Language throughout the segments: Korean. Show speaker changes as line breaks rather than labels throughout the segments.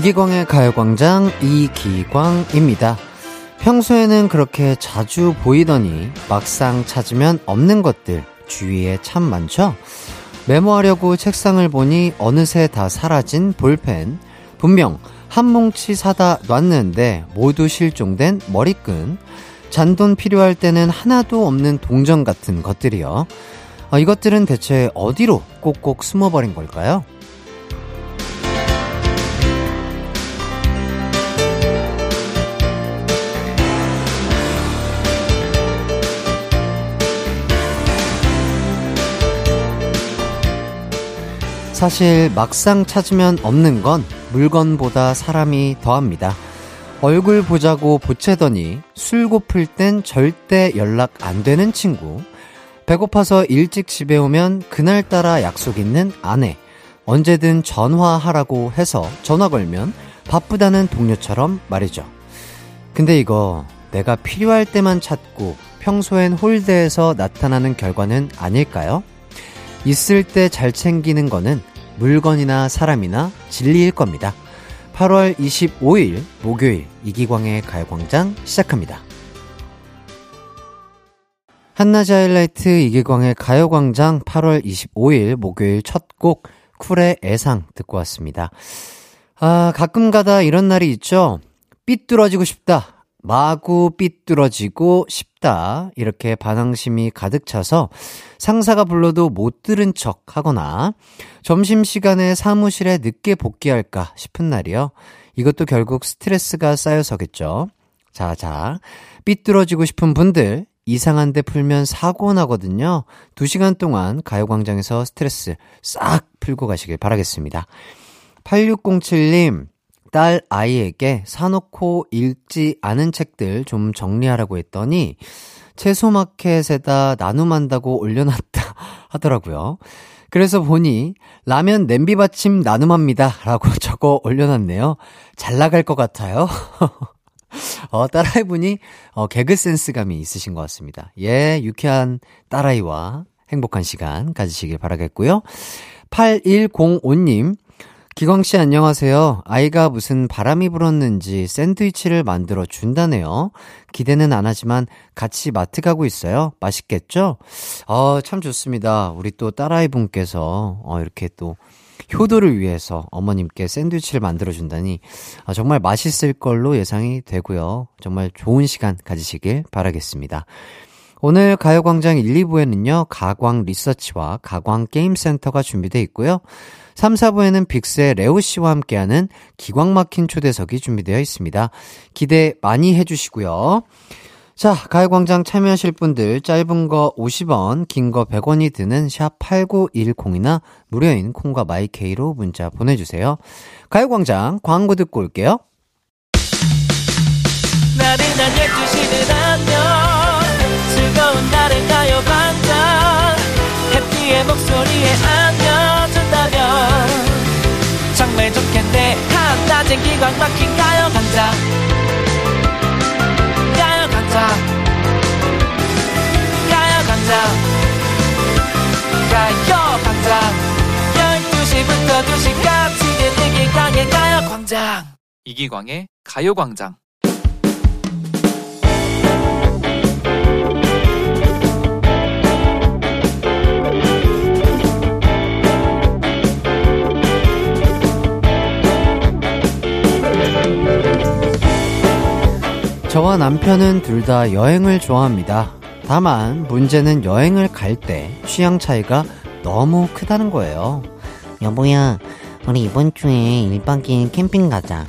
이기광의 가요광장 이기광입니다. 평소에는 그렇게 자주 보이더니 막상 찾으면 없는 것들 주위에 참 많죠? 메모하려고 책상을 보니 어느새 다 사라진 볼펜. 분명 한 뭉치 사다 놨는데 모두 실종된 머리끈. 잔돈 필요할 때는 하나도 없는 동전 같은 것들이요. 아, 이것들은 대체 어디로 꼭꼭 숨어버린 걸까요? 사실 막상 찾으면 없는 건 물건보다 사람이 더합니다. 얼굴 보자고 보채더니 술 고플 땐 절대 연락 안 되는 친구. 배고파서 일찍 집에 오면 그날따라 약속 있는 아내. 언제든 전화하라고 해서 전화 걸면 바쁘다는 동료처럼 말이죠. 근데 이거 내가 필요할 때만 찾고 평소엔 홀대해서 나타나는 결과는 아닐까요? 있을 때 잘 챙기는 거는 물건이나 사람이나 진리일 겁니다. 8월 25일 목요일 이기광의 가요광장 시작합니다. 한낮의 하이라이트 이기광의 가요광장 8월 25일 목요일 첫 곡 쿨의 애상 듣고 왔습니다. 아, 가끔 가다 이런 날이 있죠? 삐뚤어지고 싶다. 마구 삐뚤어지고 싶다. 이렇게 반항심이 가득 차서 상사가 불러도 못 들은 척 하거나 점심시간에 사무실에 늦게 복귀할까 싶은 날이요. 이것도 결국 스트레스가 쌓여서겠죠. 자, 자. 삐뚤어지고 싶은 분들, 이상한데 풀면 사고 나거든요. 두 시간 동안 가요광장에서 스트레스 싹 풀고 가시길 바라겠습니다. 8607님, 딸 아이에게 사놓고 읽지 않은 책들 좀 정리하라고 했더니 채소마켓에다 나눔한다고 올려놨다 하더라고요. 그래서 보니 라면 냄비 받침 나눔합니다 라고 적어 올려놨네요. 잘 나갈 것 같아요. 어, 딸아이분이 어, 개그 센스감이 있으신 것 같습니다. 예, 유쾌한 딸아이와 행복한 시간 가지시길 바라겠고요. 8105님, 기광 씨 안녕하세요. 아이가 무슨 바람이 불었는지 샌드위치를 만들어 준다네요. 기대는 안 하지만 같이 마트 가고 있어요. 맛있겠죠? 어, 참 좋습니다. 우리 또 딸아이 분께서 어, 이렇게 또 효도를 위해서 어머님께 샌드위치를 만들어 준다니 아, 정말 맛있을 걸로 예상이 되고요. 정말 좋은 시간 가지시길 바라겠습니다. 오늘 가요광장 1, 2부에는요, 가광 리서치와 가광 게임센터가 준비되어 있고요. 3, 4부에는 빅스의 레오 씨와 함께하는 기광 막힌 초대석이 준비되어 있습니다. 기대 많이 해주시고요. 자, 가요광장 참여하실 분들 짧은 거 50원, 긴 거 100원이 드는 샵 8910이나 무료인 콩과 마이케이로 문자 보내주세요. 가요광장 광고 듣고 올게요. 나른한 12시는 안녕 즐거운 날을 가요광장 해피의 목소리에 안겨 좋겠네 한낮엔 기광 막힌 가요광장 가자. 가요광장 가요광장 12시부터 2시까지 이기광의 가요 광장.
이기광의 가요 광장
저와 남편은 둘 다 여행을 좋아합니다. 다만 문제는 여행을 갈 때 취향 차이가 너무 크다는 거예요.
여보야, 우리 이번 주에 1박 2일 캠핑 가자.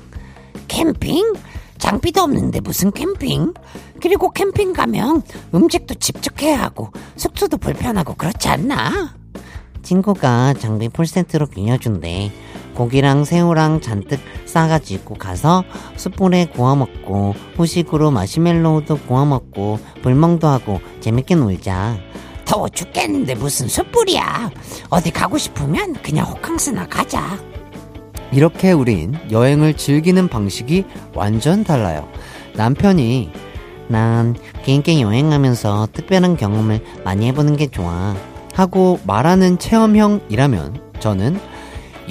캠핑? 장비도 없는데 무슨 캠핑? 그리고 캠핑 가면 음식도 직접 해야 하고 숙소도 불편하고 그렇지 않나? 친구가 장비 풀세트로 빌려준대. 고기랑 새우랑 잔뜩 싸가지고 가서 숯불에 구워 먹고 후식으로 마시멜로우도 구워 먹고 불멍도 하고 재밌게 놀자. 더워 죽겠는데 무슨 숯불이야. 어디 가고 싶으면 그냥 호캉스나 가자.
이렇게 우린 여행을 즐기는 방식이 완전 달라요. 남편이
난 개인기 여행하면서 특별한 경험을 많이 해보는 게 좋아.
하고 말하는 체험형이라면 저는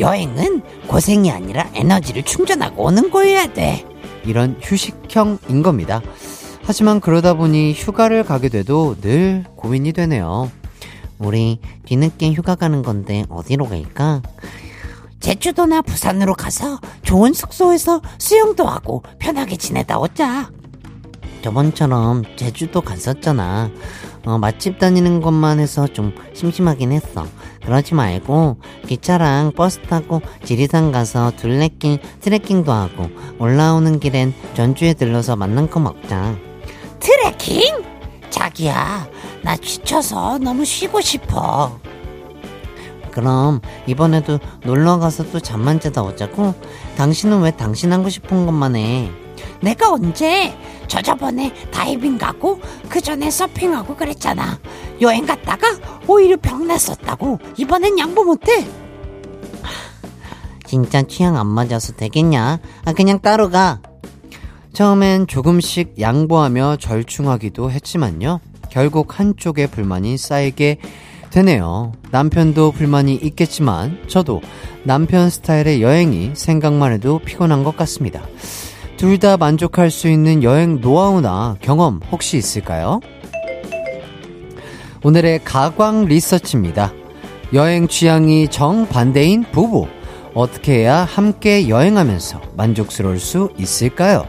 여행은 고생이 아니라 에너지를 충전하고 오는 거여야 돼.
이런 휴식형인 겁니다. 하지만 그러다 보니 휴가를 가게 돼도 늘 고민이 되네요.
우리 뒤늦게 휴가 가는 건데 어디로 갈까? 제주도나 부산으로 가서 좋은 숙소에서 수영도 하고 편하게 지내다 오자. 저번처럼 제주도 갔었잖아. 어, 맛집 다니는 것만 해서 좀 심심하긴 했어. 그러지 말고 기차랑 버스 타고 지리산 가서 둘레길 트레킹도 하고 올라오는 길엔 전주에 들러서 만난 거 먹자. 트레킹? 자기야, 나 지쳐서 너무 쉬고 싶어. 그럼 이번에도 놀러 가서 또 잠만 자다 오자고? 당신은 왜 당신 하고 싶은 것만 해? 내가 언제? 저 저번에 다이빙 가고 그 전에 서핑하고 그랬잖아. 여행 갔다가 오히려 병 났었다고. 이번엔 양보 못해. 진짜 취향 안 맞아서 되겠냐? 아 그냥 따로 가.
처음엔 조금씩 양보하며 절충하기도 했지만요. 결국 한쪽의 불만이 쌓이게 되네요. 남편도 불만이 있겠지만 저도 남편 스타일의 여행이 생각만 해도 피곤한 것 같습니다. 둘 다 만족할 수 있는 여행 노하우나 경험 혹시 있을까요? 오늘의 가광 리서치입니다. 여행 취향이 정반대인 부부. 어떻게 해야 함께 여행하면서 만족스러울 수 있을까요?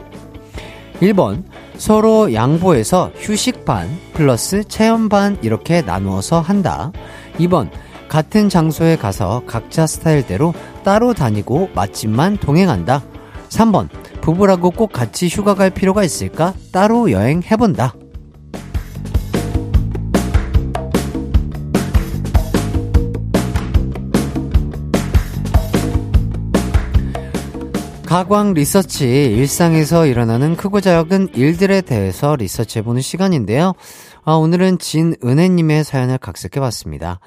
1번, 서로 양보해서 휴식 반 플러스 체험 반 이렇게 나누어서 한다. 2번, 같은 장소에 가서 각자 스타일대로 따로 다니고 맛집만 동행한다. 3번, 부부라고 꼭 같이 휴가 갈 필요가 있을까? 따로 여행 해본다. 가광 리서치 일상에서 일어나는 크고 작은 일들에 대해서 리서치해보는 시간인데요. 아, 오늘은 진은혜님의 사연을 각색해봤습니다.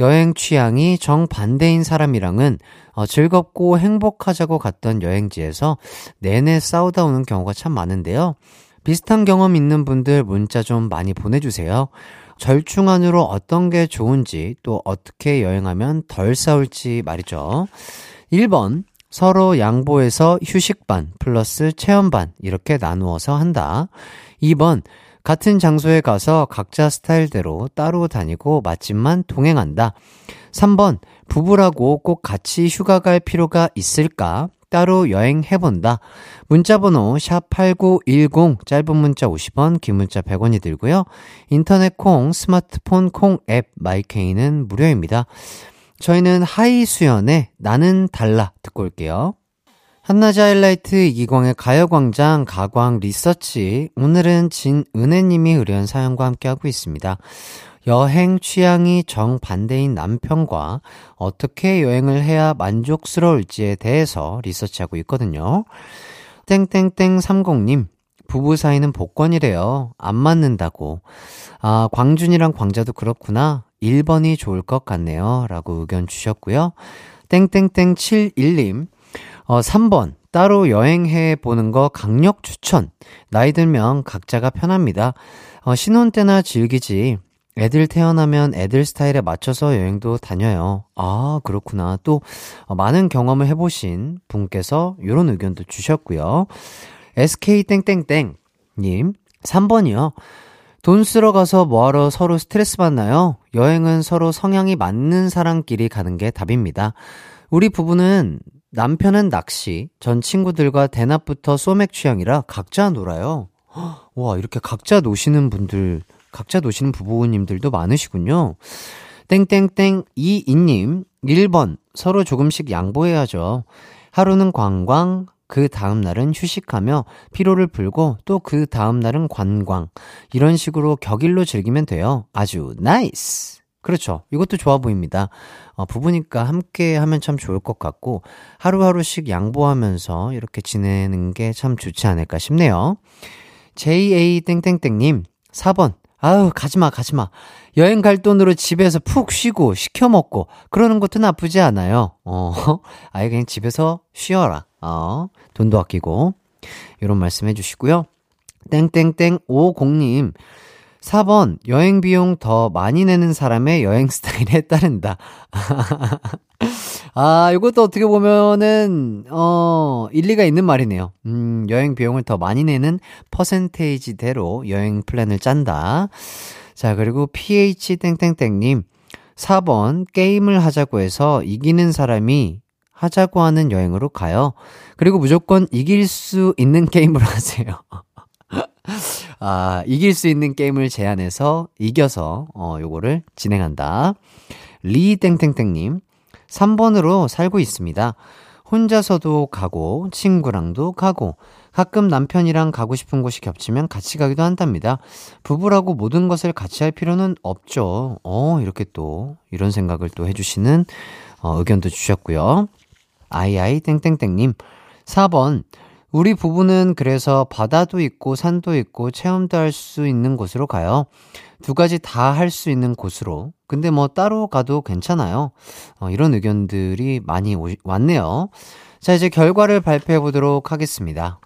여행 취향이 정반대인 사람이랑은 어, 즐겁고 행복하자고 갔던 여행지에서 내내 싸우다 오는 경우가 참 많은데요. 비슷한 경험 있는 분들 문자 좀 많이 보내주세요. 절충안으로 어떤 게 좋은지 또 어떻게 여행하면 덜 싸울지 말이죠. 1번 서로 양보해서 휴식반 플러스 체험반 이렇게 나누어서 한다. 2번 같은 장소에 가서 각자 스타일대로 따로 다니고 맛집만 동행한다. 3번 부부라고 꼭 같이 휴가 갈 필요가 있을까? 따로 여행해본다. 문자번호 샵8910 짧은 문자 50원 긴 문자 100원이 들고요. 인터넷 콩 스마트폰 콩 앱 마이케이는 무료입니다. 저희는 하이수연의 나는 달라 듣고 올게요. 한낮의 하이라이트 이기광의 가요광장 가광 리서치. 오늘은 진은혜님이 의뢰한 사연과 함께하고 있습니다. 여행 취향이 정반대인 남편과 어떻게 여행을 해야 만족스러울지에 대해서 리서치하고 있거든요. 땡땡땡 30님, 부부 사이는 복권이래요. 안 맞는다고. 아, 광준이랑 광자도 그렇구나. 1번이 좋을 것 같네요. 라고 의견 주셨고요. 땡땡땡71님, 어, 3번. 따로 여행해 보는 거 강력 추천. 나이 들면 각자가 편합니다. 어, 신혼 때나 즐기지. 애들 태어나면 애들 스타일에 맞춰서 여행도 다녀요. 아, 그렇구나. 또, 어, 많은 경험을 해보신 분께서 이런 의견도 주셨고요. SK땡땡땡님, 3번이요. 돈 쓰러 가서 뭐하러 서로 스트레스 받나요? 여행은 서로 성향이 맞는 사람끼리 가는 게 답입니다. 우리 부부는 남편은 낚시, 전 친구들과 대낮부터 소맥 취향이라 각자 놀아요. 와, 이렇게 각자 노시는 분들, 각자 노시는 부부님들도 많으시군요. 땡땡땡 이이님 1번 서로 조금씩 양보해야죠. 하루는 관광, 그 다음날은 휴식하며 피로를 풀고 또 그 다음날은 관광. 이런 식으로 격일로 즐기면 돼요. 아주 nice! 그렇죠. 이것도 좋아 보입니다. 어, 부부니까 함께 하면 참 좋을 것 같고, 하루하루씩 양보하면서 이렇게 지내는 게 참 좋지 않을까 싶네요. JA 땡땡땡님, 4번. 아유, 가지마, 가지마. 여행 갈 돈으로 집에서 푹 쉬고, 시켜 먹고, 그러는 것도 나쁘지 않아요. 어, 아예 그냥 집에서 쉬어라. 어, 돈도 아끼고. 이런 말씀 해주시고요. 땡땡땡 50님. 4번, 여행 비용 더 많이 내는 사람의 여행 스타일에 따른다. 아, 이것도 어떻게 보면은, 어, 일리가 있는 말이네요. 음, 여행 비용을 더 많이 내는 퍼센테이지대로 여행 플랜을 짠다. 자, 그리고 PH땡땡땡님. 4번, 게임을 하자고 해서 이기는 사람이 하자고 하는 여행으로 가요. 그리고 무조건 이길 수 있는 게임을 하세요. 아, 이길 수 있는 게임을 제안해서 이겨서, 어, 요거를 진행한다. 리땡땡땡님, 3번으로 살고 있습니다. 혼자서도 가고, 친구랑도 가고, 가끔 남편이랑 가고 싶은 곳이 겹치면 같이 가기도 한답니다. 부부라고 모든 것을 같이 할 필요는 없죠. 어, 이렇게 또, 이런 생각을 또 해주시는, 어, 의견도 주셨고요. 아이아이 땡땡땡님, 4번, 우리 부부는 그래서 바다도 있고 산도 있고 체험도 할 수 있는 곳으로 가요. 두 가지 다 할 수 있는 곳으로. 근데 뭐 따로 가도 괜찮아요. 어, 이런 의견들이 많이 오, 왔네요. 자, 이제 결과를 발표해 보도록 하겠습니다.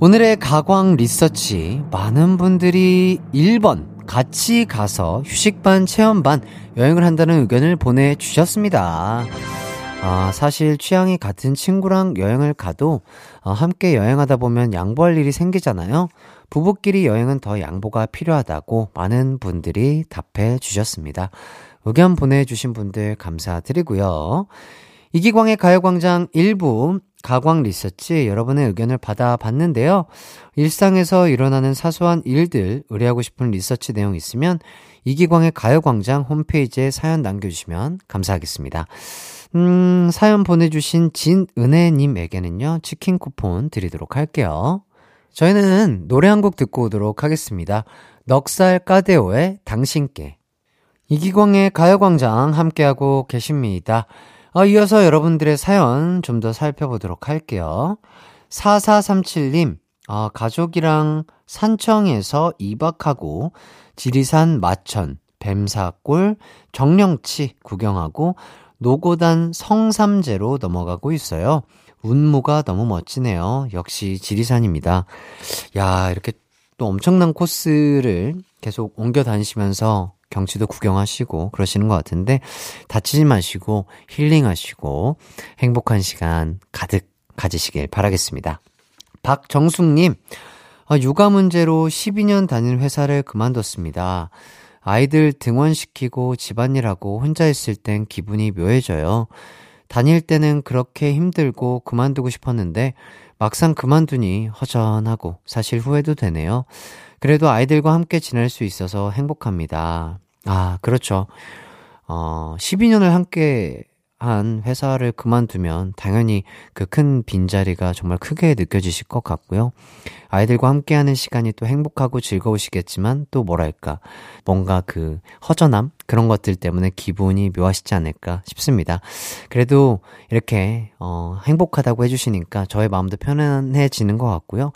오늘의 가광 리서치. 많은 분들이 1번. 같이 가서 휴식반, 체험반, 여행을 한다는 의견을 보내주셨습니다. 아, 사실 취향이 같은 친구랑 여행을 가도 어, 함께 여행하다 보면 양보할 일이 생기잖아요. 부부끼리 여행은 더 양보가 필요하다고 많은 분들이 답해 주셨습니다. 의견 보내주신 분들 감사드리고요. 이기광의 가요광장 1부 가광 리서치 여러분의 의견을 받아봤는데요. 일상에서 일어나는 사소한 일들 의뢰하고 싶은 리서치 내용 있으면 이기광의 가요광장 홈페이지에 사연 남겨주시면 감사하겠습니다. 음, 사연 보내주신 진은혜님에게는요, 치킨 쿠폰 드리도록 할게요. 저희는 노래 한 곡 듣고 오도록 하겠습니다. 넉살 까데오의 당신께. 이기광의 가요광장 함께하고 계십니다. 어, 이어서 여러분들의 사연 좀 더 살펴보도록 할게요. 4437님, 어, 가족이랑 산청에서 2박하고 지리산 마천, 뱀사골, 정령치 구경하고 노고단 성삼제로 넘어가고 있어요. 운무가 너무 멋지네요. 역시 지리산입니다. 야, 이렇게 또 엄청난 코스를 계속 옮겨 다니시면서 경치도 구경하시고 그러시는 것 같은데 다치지 마시고 힐링하시고 행복한 시간 가득 가지시길 바라겠습니다. 박정숙님, 아, 육아 문제로 12년 다닌 회사를 그만뒀습니다. 아이들 등원시키고 집안일하고 혼자 있을 땐 기분이 묘해져요. 다닐 때는 그렇게 힘들고 그만두고 싶었는데 막상 그만두니 허전하고 사실 후회도 되네요. 그래도 아이들과 함께 지낼 수 있어서 행복합니다. 아, 그렇죠. 어, 12년을 함께 한 회사를 그만두면 당연히 그 큰 빈자리가 정말 크게 느껴지실 것 같고요. 아이들과 함께하는 시간이 또 행복하고 즐거우시겠지만 또 뭐랄까 뭔가 그 허전함 그런 것들 때문에 기분이 묘하시지 않을까 싶습니다. 그래도 이렇게 어 행복하다고 해주시니까 저의 마음도 편안해지는 것 같고요.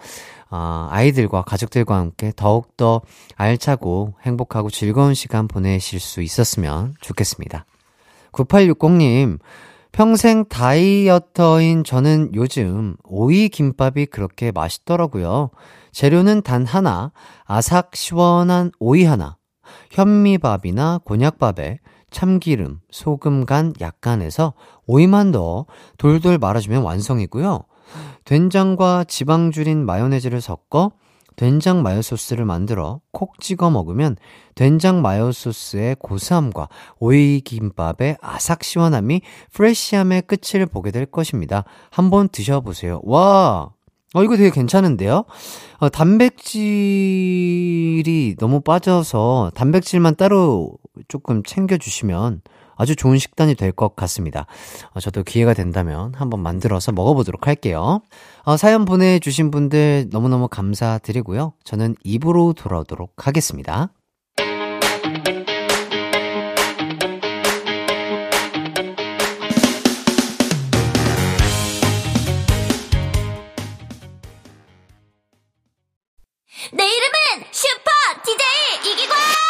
어, 아이들과 가족들과 함께 더욱더 알차고 행복하고 즐거운 시간 보내실 수 있었으면 좋겠습니다. 9860님, 평생 다이어터인 저는 요즘 오이 김밥이 그렇게 맛있더라고요. 재료는 단 하나, 아삭 시원한 오이 하나, 현미밥이나 곤약밥에 참기름, 소금 간 약간해서 오이만 넣어 돌돌 말아주면 완성이고요. 된장과 지방 줄인 마요네즈를 섞어 된장 마요 소스를 만들어 콕 찍어 먹으면 된장 마요 소스의 고소함과 오이 김밥의 아삭 시원함이 프레쉬함의 끝을 보게 될 것입니다. 한번 드셔보세요. 와! 어, 이거 되게 괜찮은데요? 어, 단백질이 너무 빠져서 단백질만 따로 조금 챙겨주시면 아주 좋은 식단이 될 것 같습니다. 어, 저도 기회가 된다면 한번 만들어서 먹어보도록 할게요. 어, 사연 보내주신 분들 너무너무 감사드리고요. 저는 입으로 돌아오도록 하겠습니다.
내 이름은 슈퍼 DJ 이기광!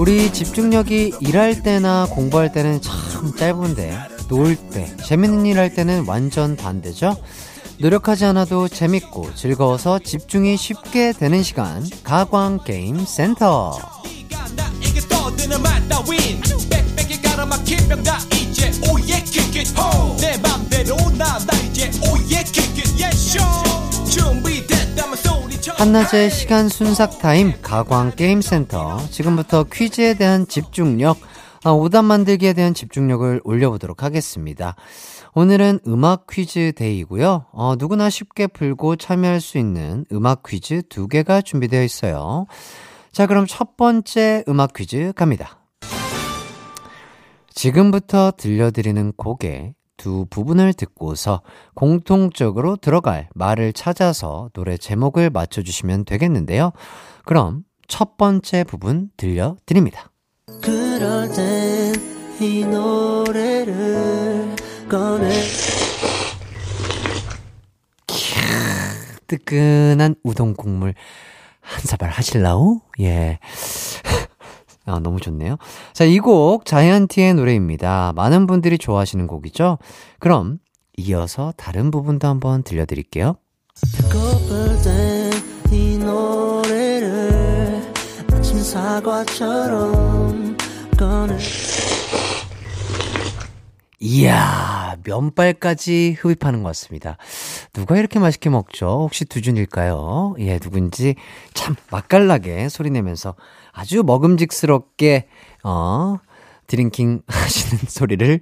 우리 집중력이 일할 때나 공부할 때는 참 짧은데 놀 때, 재밌는 일 할 때는 완전 반대죠? 노력하지 않아도 재밌고 즐거워서 집중이 쉽게 되는 시간 가광 게임 센터. 한낮의 시간 순삭 타임 가광 게임 센터. 지금부터 퀴즈에 대한 집중력, 아, 오답 만들기에 대한 집중력을 올려보도록 하겠습니다. 오늘은 음악 퀴즈 day고요. 어, 누구나 쉽게 풀고 참여할 수 있는 음악 퀴즈 두 개가 준비되어 있어요. 자, 그럼 첫 번째 음악 퀴즈 갑니다. 지금부터 들려드리는 곡의 두 부분을 듣고서 공통적으로 들어갈 말을 찾아서 노래 제목을 맞춰주시면 되겠는데요. 그럼 첫 번째 부분 들려드립니다. 그럴 땐 이 노래를 꺼내 뜨끈한 우동 국물 한 사발 하실라우? 예. 아, 너무 좋네요. 자, 이 곡 자이언티의 노래입니다. 많은 분들이 좋아하시는 곡이죠? 그럼 이어서 다른 부분도 한번 들려드릴게요. 이 이야, 면발까지 흡입하는 것 같습니다. 누가 이렇게 맛있게 먹죠? 혹시 두준일까요? 예, 누군지 참 맛깔나게 소리내면서 아주 먹음직스럽게, 어, drinking 하시는 소리를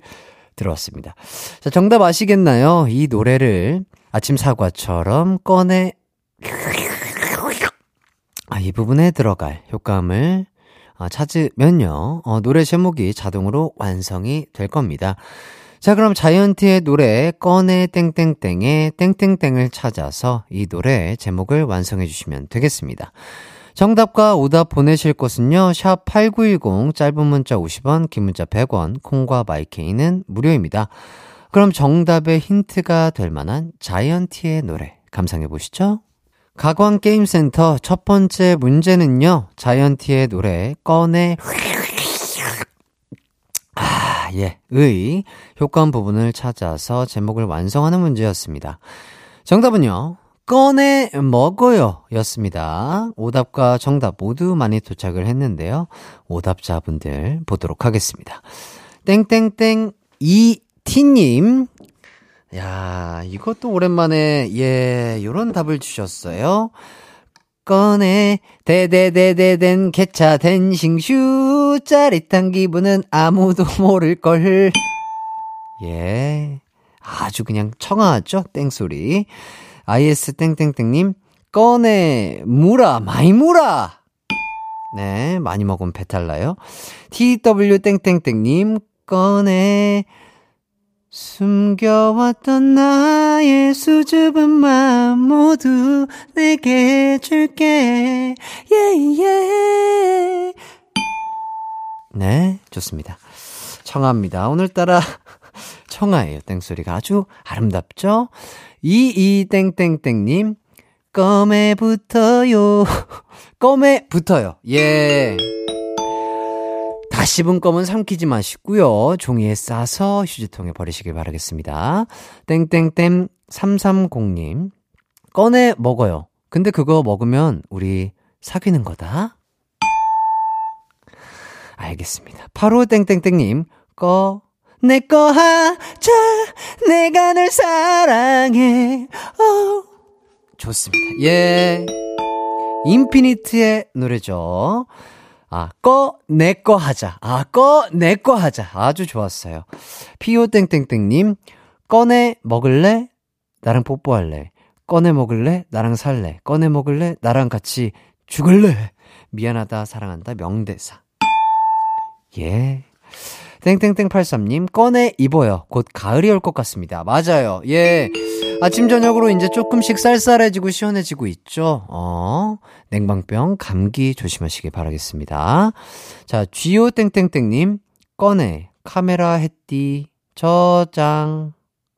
들어봤습니다. 자, 정답 아시겠나요? 이 노래를 아침 사과처럼 꺼내, 아, 이 부분에 들어갈 효과음을 어, 찾으면요, 어, 노래 제목이 자동으로 완성이 될 겁니다. 자, 그럼 자이언티의 노래 꺼내 땡땡땡의 땡땡땡을 찾아서 이 노래 제목을 완성해 주시면 되겠습니다. 정답과 오답 보내실 곳은요, 샵 8910, 짧은 문자 50원, 긴 문자 100원, 콩과 마이케이는 무료입니다. 그럼 정답의 힌트가 될 만한 자이언티의 노래 감상해 보시죠. 가광 게임센터 첫 번째 문제는요, 자이언티의 노래, 꺼내, 아, 예, 의, 효과음 부분을 찾아서 제목을 완성하는 문제였습니다. 정답은요, 꺼내 먹어요 였습니다. 오답과 정답 모두 많이 도착을 했는데요. 오답자분들 보도록 하겠습니다. 땡땡땡 이티님 야, 이것도 오랜만에, 예, 요런 답을 주셨어요. 꺼내, 대대대대된 개차 댄싱슈, 짜릿한 기분은 아무도 모를걸. 예, 아주 그냥 청아하죠? 땡소리. IS 땡땡땡님, 꺼내, 무라, 많이 무라! 네, 많이 먹으면 배탈 나요. TW 땡땡땡님, 꺼내, 숨겨왔던 나의 수줍은 마음 모두 내게 줄게. yeah, yeah. 네, 좋습니다. 청아입니다. 오늘따라 청아예요. 땡소리가 아주 아름답죠? 이이땡땡땡님, 껌에 붙어요. 껌에 붙어요. 예. 다 씹은 껌은 삼키지 마시고요. 종이에 싸서 휴지통에 버리시길 바라겠습니다. 땡땡땡 330님. 꺼내 먹어요. 근데 그거 먹으면 우리 사귀는 거다. 알겠습니다. 8호 땡땡땡님. 꺼 내꺼 하자 내가 널 사랑해 어. 좋습니다. 예. 인피니트의 노래죠. 아, 꺼, 내 거 하자. 아, 꺼, 내 거 하자. 아주 좋았어요. 피오땡땡땡님, 꺼내 먹을래? 나랑 뽀뽀할래. 꺼내 먹을래? 나랑 살래. 꺼내 먹을래? 나랑 같이 죽을래. 미안하다, 사랑한다, 명대사. 예. 땡땡땡83님, 꺼내 입어요. 곧 가을이 올 것 같습니다. 맞아요. 예. 아침, 저녁으로 이제 조금씩 쌀쌀해지고 시원해지고 있죠. 어, 냉방병, 감기 조심하시길 바라겠습니다. 자, 쥐오땡땡땡님, 꺼내, 카메라 했디, 저장,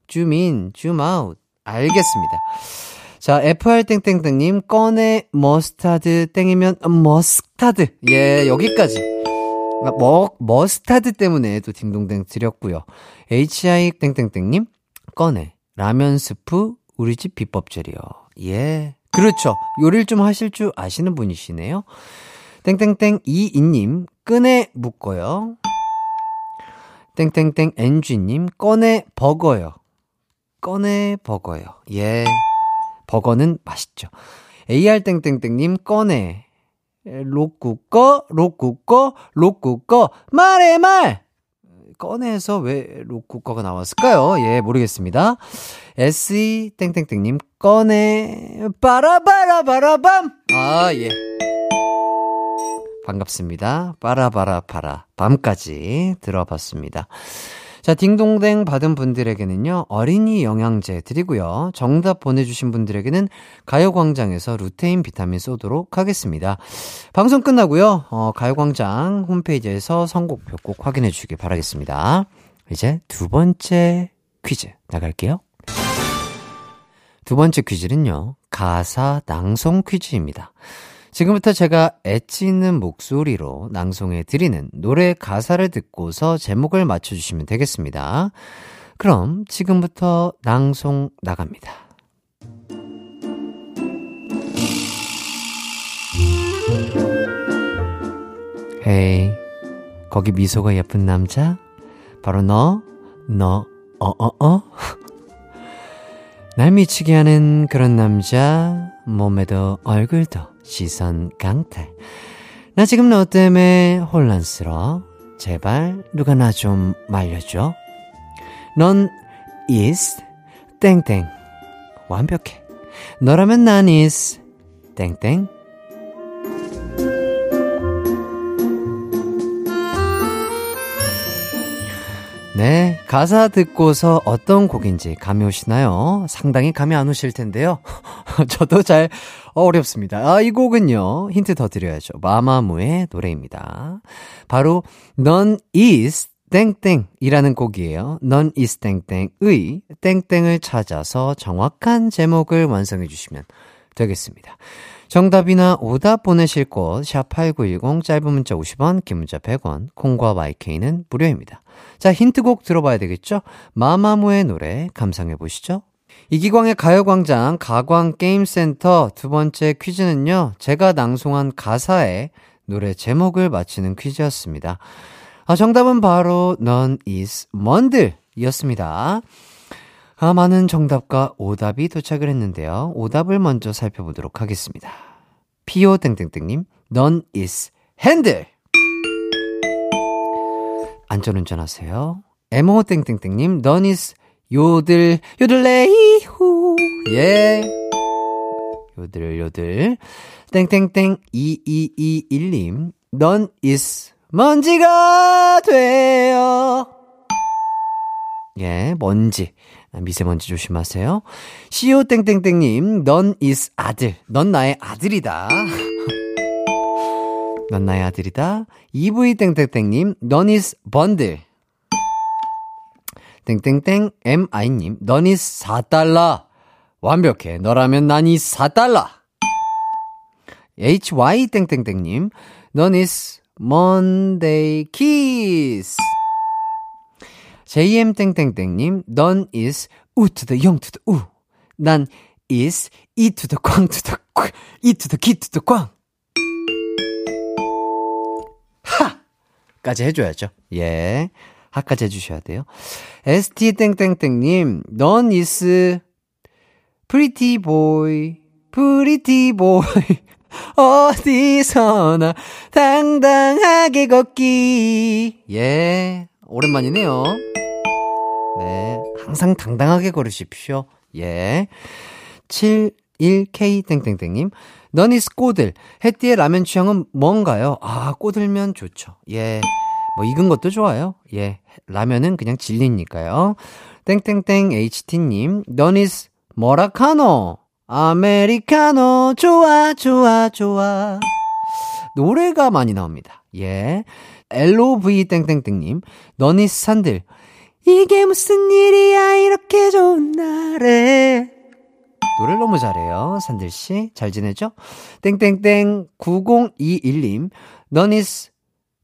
줌인, 줌아웃. 알겠습니다. 자, FR땡땡땡님, 꺼내, 머스타드 땡이면, 머스타드. 예, 여기까지. 머, 머스타드 때문에 또 딩동댕 드렸고요. HI 땡땡땡님, 꺼내, 라면 스프, 우리 집 비법 재료. 예. 그렇죠. 요리를 좀 하실 줄 아시는 분이시네요. 땡땡땡 이이님, 끈에 묶어요. 땡땡땡 NG님, 꺼내 버거요. 꺼내 버거요. 예. 버거는 맛있죠. AR땡땡땡님, 꺼내. 로꾸꺼, 로꾸꺼, 로꾸꺼, 말해, 말! 꺼내서 왜 로꾸꺼가 나왔을까요? 예, 모르겠습니다. SE 땡땡땡님, 꺼내, 빠라바라바라밤! 아, 예. 반갑습니다. 빠라바라바라, 밤까지 들어봤습니다. 자, 딩동댕 받은 분들에게는요, 어린이 영양제 드리고요. 정답 보내주신 분들에게는 가요광장에서 루테인 비타민 쏘도록 하겠습니다. 방송 끝나고요, 어, 가요광장 홈페이지에서 선곡표 꼭 확인해 주시길 바라겠습니다. 이제 두 번째 퀴즈 나갈게요. 두 번째 퀴즈는요, 가사 낭송 퀴즈입니다. 지금부터 제가 엣지 있는 목소리로 낭송해 드리는 노래 가사를 듣고서 제목을 맞춰주시면 되겠습니다. 그럼 지금부터 낭송 나갑니다. 헤이, 거기 미소가 예쁜 남자? 바로 너, 너, 어, 어, 어? 날 미치게 하는 그런 남자, 몸에도 얼굴도 시선 강탈. 나 지금 너 때문에 혼란스러워. 제발 누가 나 좀 말려줘. 넌 is 땡땡 완벽해. 너라면 난 is 땡땡 네, 가사 듣고서 어떤 곡인지 감이 오시나요? 상당히 감이 안 오실 텐데요. 저도 잘 어렵습니다. 아, 이 곡은요, 힌트 더 드려야죠. 마마무의 노래입니다. 바로, 넌 is 땡땡이라는 곡이에요. 넌 is 땡땡의 땡땡을 찾아서 정확한 제목을 완성해 주시면 되겠습니다. 정답이나 오답 보내실 곳, 샵8910, 짧은 문자 50원, 긴 문자 100원, 콩과 YK는 무료입니다. 자, 힌트곡 들어봐야 되겠죠? 마마무의 노래 감상해 보시죠. 이기광의 가요광장 가광게임센터 두 번째 퀴즈는요, 제가 낭송한 가사에 노래 제목을 맞히는 퀴즈였습니다. 아, 정답은 바로 넌 is 먼들 이었습니다. 아, 많은 정답과 오답이 도착을 했는데요. 오답을 먼저 살펴보도록 하겠습니다. 피오 땡땡땡님, 넌 is 핸들! 안전운전 하세요. 에모 땡땡땡님, 넌 is 요들, 요들레이후. 예. 요들, 요들. 땡땡땡 2221님, 넌 is 먼지가 돼요. 예, 먼지. 미세먼지 조심하세요. 시오 땡땡땡님, 넌 is 아들. 넌 나의 아들이다. 넌 나의 아들이다. EV 땡땡땡님, 넌 is 번들. 땡땡땡 MI님, 넌 is 4달러. 완벽해. 너라면 난이 4달러. HY 땡땡땡님, 넌 is Monday kiss. JM 땡땡땡님, 넌 is 우 to the 영 to the 우. 난 is 이 to the 광 to the 꽝, 이 to the 기 to the 광. 하! 까지 해줘야죠. 예. 하까지 해주셔야 돼요. ST 땡땡땡님, 넌 is pretty boy, pretty boy. 어디서나 당당하게 걷기. 예. 오랜만이네요. 네. 항상 당당하게 걸으십시오. 예. 71K 땡땡땡님. 너니스 꼬들. 해띠의 라면 취향은 뭔가요? 아, 꼬들면 좋죠. 예. 뭐 익은 것도 좋아요. 예. 라면은 그냥 질리니까요. 땡땡땡 HT님, 너니스 머라카노, 아메리카노, 좋아, 좋아, 좋아. 노래가 많이 나옵니다. 예. LOV 땡땡땡님, 너니스 산들, 이게 무슨 일이야, 이렇게 좋은 날에. 노래 너무 잘해요. 산들씨. 잘 지내죠? 땡땡땡 9021님, 너니스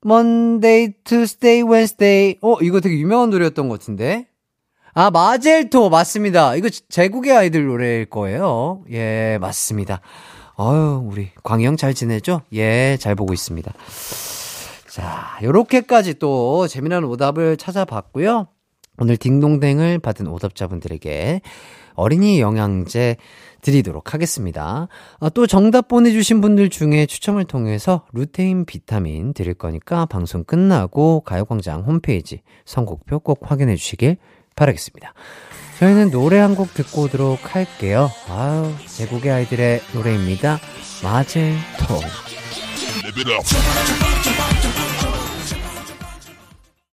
Monday, Tuesday, Wednesday. 어, 이거 되게 유명한 노래였던 것 같은데? 아, 마젤토. 맞습니다. 이거 제국의 아이들 노래일 거예요. 예, 맞습니다. 어유 우리 광영 잘 지내죠? 예, 잘 보고 있습니다. 자, 요렇게까지 또 재미난 오답을 찾아봤고요. 오늘 딩동댕을 받은 오답자분들에게 어린이 영양제 드리도록 하겠습니다. 아, 또 정답 보내주신 분들 중에 추첨을 통해서 루테인 비타민 드릴 거니까 방송 끝나고 가요광장 홈페이지 선곡표 꼭 확인해 주시길 바라겠습니다. 저희는 노래 한 곡 듣고 오도록 할게요. 아유, 제국의 아이들의 노래입니다. 마젤토.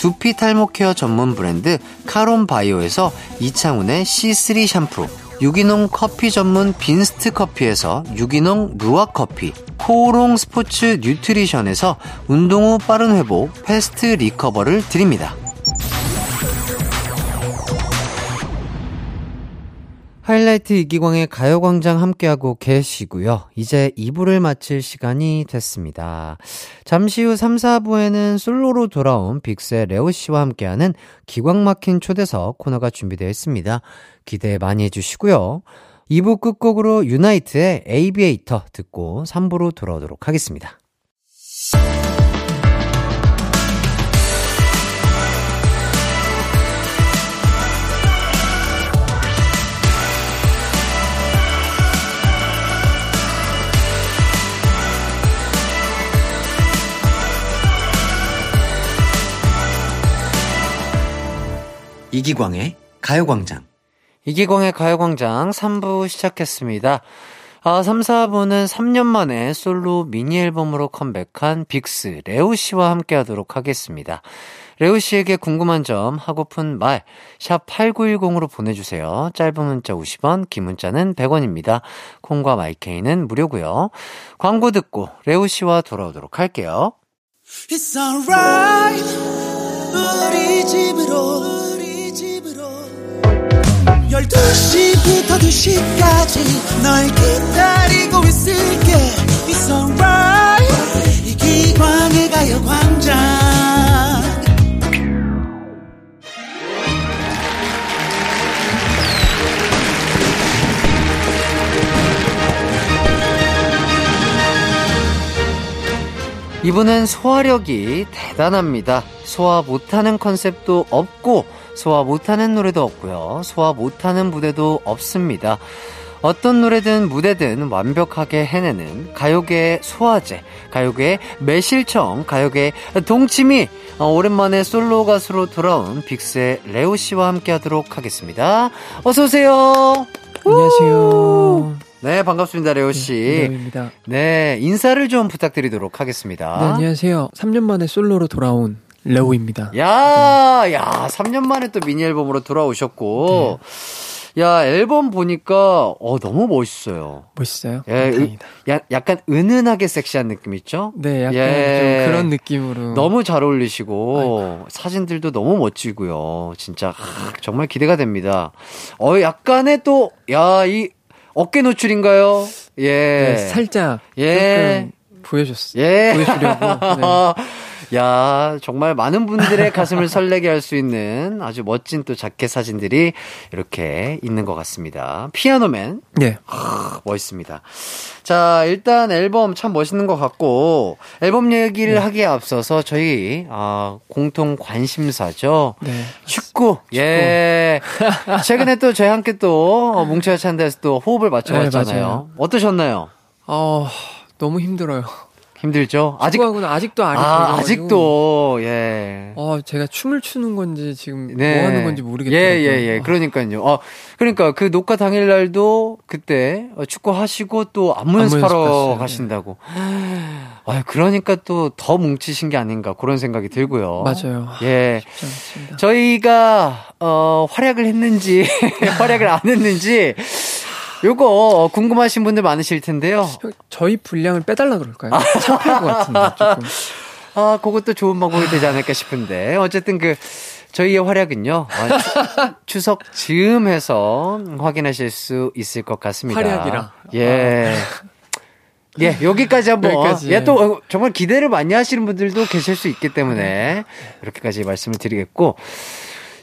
두피 탈모 케어 전문 브랜드 카론 바이오에서 이창훈의 C3 샴푸, 유기농 커피 전문 빈스트 커피에서 유기농 루아 커피, 코오롱 스포츠 뉴트리션에서 운동 후 빠른 회복 패스트 리커버를 드립니다. 하이라이트 이기광의 가요광장 함께하고 계시고요. 이제 2부를 마칠 시간이 됐습니다. 잠시 후 3, 4부에는 솔로로 돌아온 빅스의 레오 씨와 함께하는 기광 막힌 초대석 코너가 준비되어 있습니다. 기대 많이 해주시고요. 2부 끝곡으로 유나이트의 Aviator 듣고 3부로 돌아오도록 하겠습니다. 이기광의 가요광장. 이기광의 가요광장 3부 시작했습니다. 아, 3, 4부는 3년 만에 솔로 미니 앨범으로 컴백한 빅스 레오 씨와 함께 하도록 하겠습니다. 레오 씨에게 궁금한 점, 하고픈 말, 샵 8910으로 보내주세요. 짧은 문자 50원, 긴 문자는 100원입니다. 콩과 My K는 무료고요 광고 듣고 레오 씨와 돌아오도록 할게요. It's alright. 우리 집으로 12시부터 2시까지 널 기다리고 있을게. It's alright. 이 기광의 가요광장. 이분은 소화력이 대단합니다. 소화 못하는 컨셉도 없고 소화 못하는 노래도 없고요. 소화 못하는 무대도 없습니다. 어떤 노래든 무대든 완벽하게 해내는 가요계의 소화제, 가요계의 매실청, 가요계의 동치미, 어, 오랜만에 솔로 가수로 돌아온 빅스의 레오 씨와 함께 하도록 하겠습니다. 어서오세요!
안녕하세요.
네, 반갑습니다, 레오 씨.
레오입니다.
네, 인사를 좀 부탁드리도록 하겠습니다.
네, 안녕하세요. 3년 만에 솔로로 돌아온 레오입니다.
야, 야, 3년 만에 또 미니 앨범으로 돌아오셨고. 야, 앨범 보니까, 어, 너무 멋있어요.
멋있어요?
예,
네.
야, 약간 은은하게 섹시한 느낌 있죠?
네, 약간
예.
좀 그런 느낌으로.
너무 잘 어울리시고, 사진들도 너무 멋지고요. 진짜, 아, 정말 기대가 됩니다. 어, 약간의 또, 야, 이, 어깨 노출인가요? 예.
네, 살짝
예.
조금 보여줬어요.
예.
보여주려고. 네.
야, 정말 많은 분들의 가슴을 설레게 할 수 있는 아주 멋진 또 자켓 사진들이 이렇게 있는 것 같습니다. 피아노맨.
네.
아, 멋있습니다. 자, 일단 앨범 참 멋있는 것 같고, 앨범 얘기를
네.
하기에 앞서서 저희, 아, 공통 관심사죠.
네.
축구. 예. 최근에 또 저희 함께 또 어, 뭉쳐야 찬다에서 또 호흡을 맞춰봤잖아요.
네.
어떠셨나요?
어, 너무 힘들어요.
힘들죠? 아직,
축구하고는 아직도 알이
아. 아직도, 예.
어, 제가 춤을 추는 건지 지금
네.
뭐 하는 건지 모르겠더라고요.
예, 예, 예. 그러니까요. 어, 그러니까 그 녹화 당일 날도 그때 어, 축구 하시고 또 안무 연습하러. 가신다고. 아, 그러니까 또 더 뭉치신 게 아닌가 그런 생각이 들고요.
맞아요.
예.
쉽지 않습니다.
저희가 어 활약을 했는지 활약을 안 했는지 요거 궁금하신 분들 많으실 텐데요.
형, 저희 분량을 빼달라 그럴까요? 창피할 것 같은데, 조금.
아, 그것도 좋은 방법이 되지 않을까 싶은데. 어쨌든 그, 저희의 활약은요, 아, 추, 추석 즈음 해서 확인하실 수 있을 것 같습니다.
활약이라.
예. 예, 여기까지 한번.
여기까지.
예, 또 어, 정말 기대를 많이 하시는 분들도 계실 수 있기 때문에 이렇게까지 말씀을 드리겠고.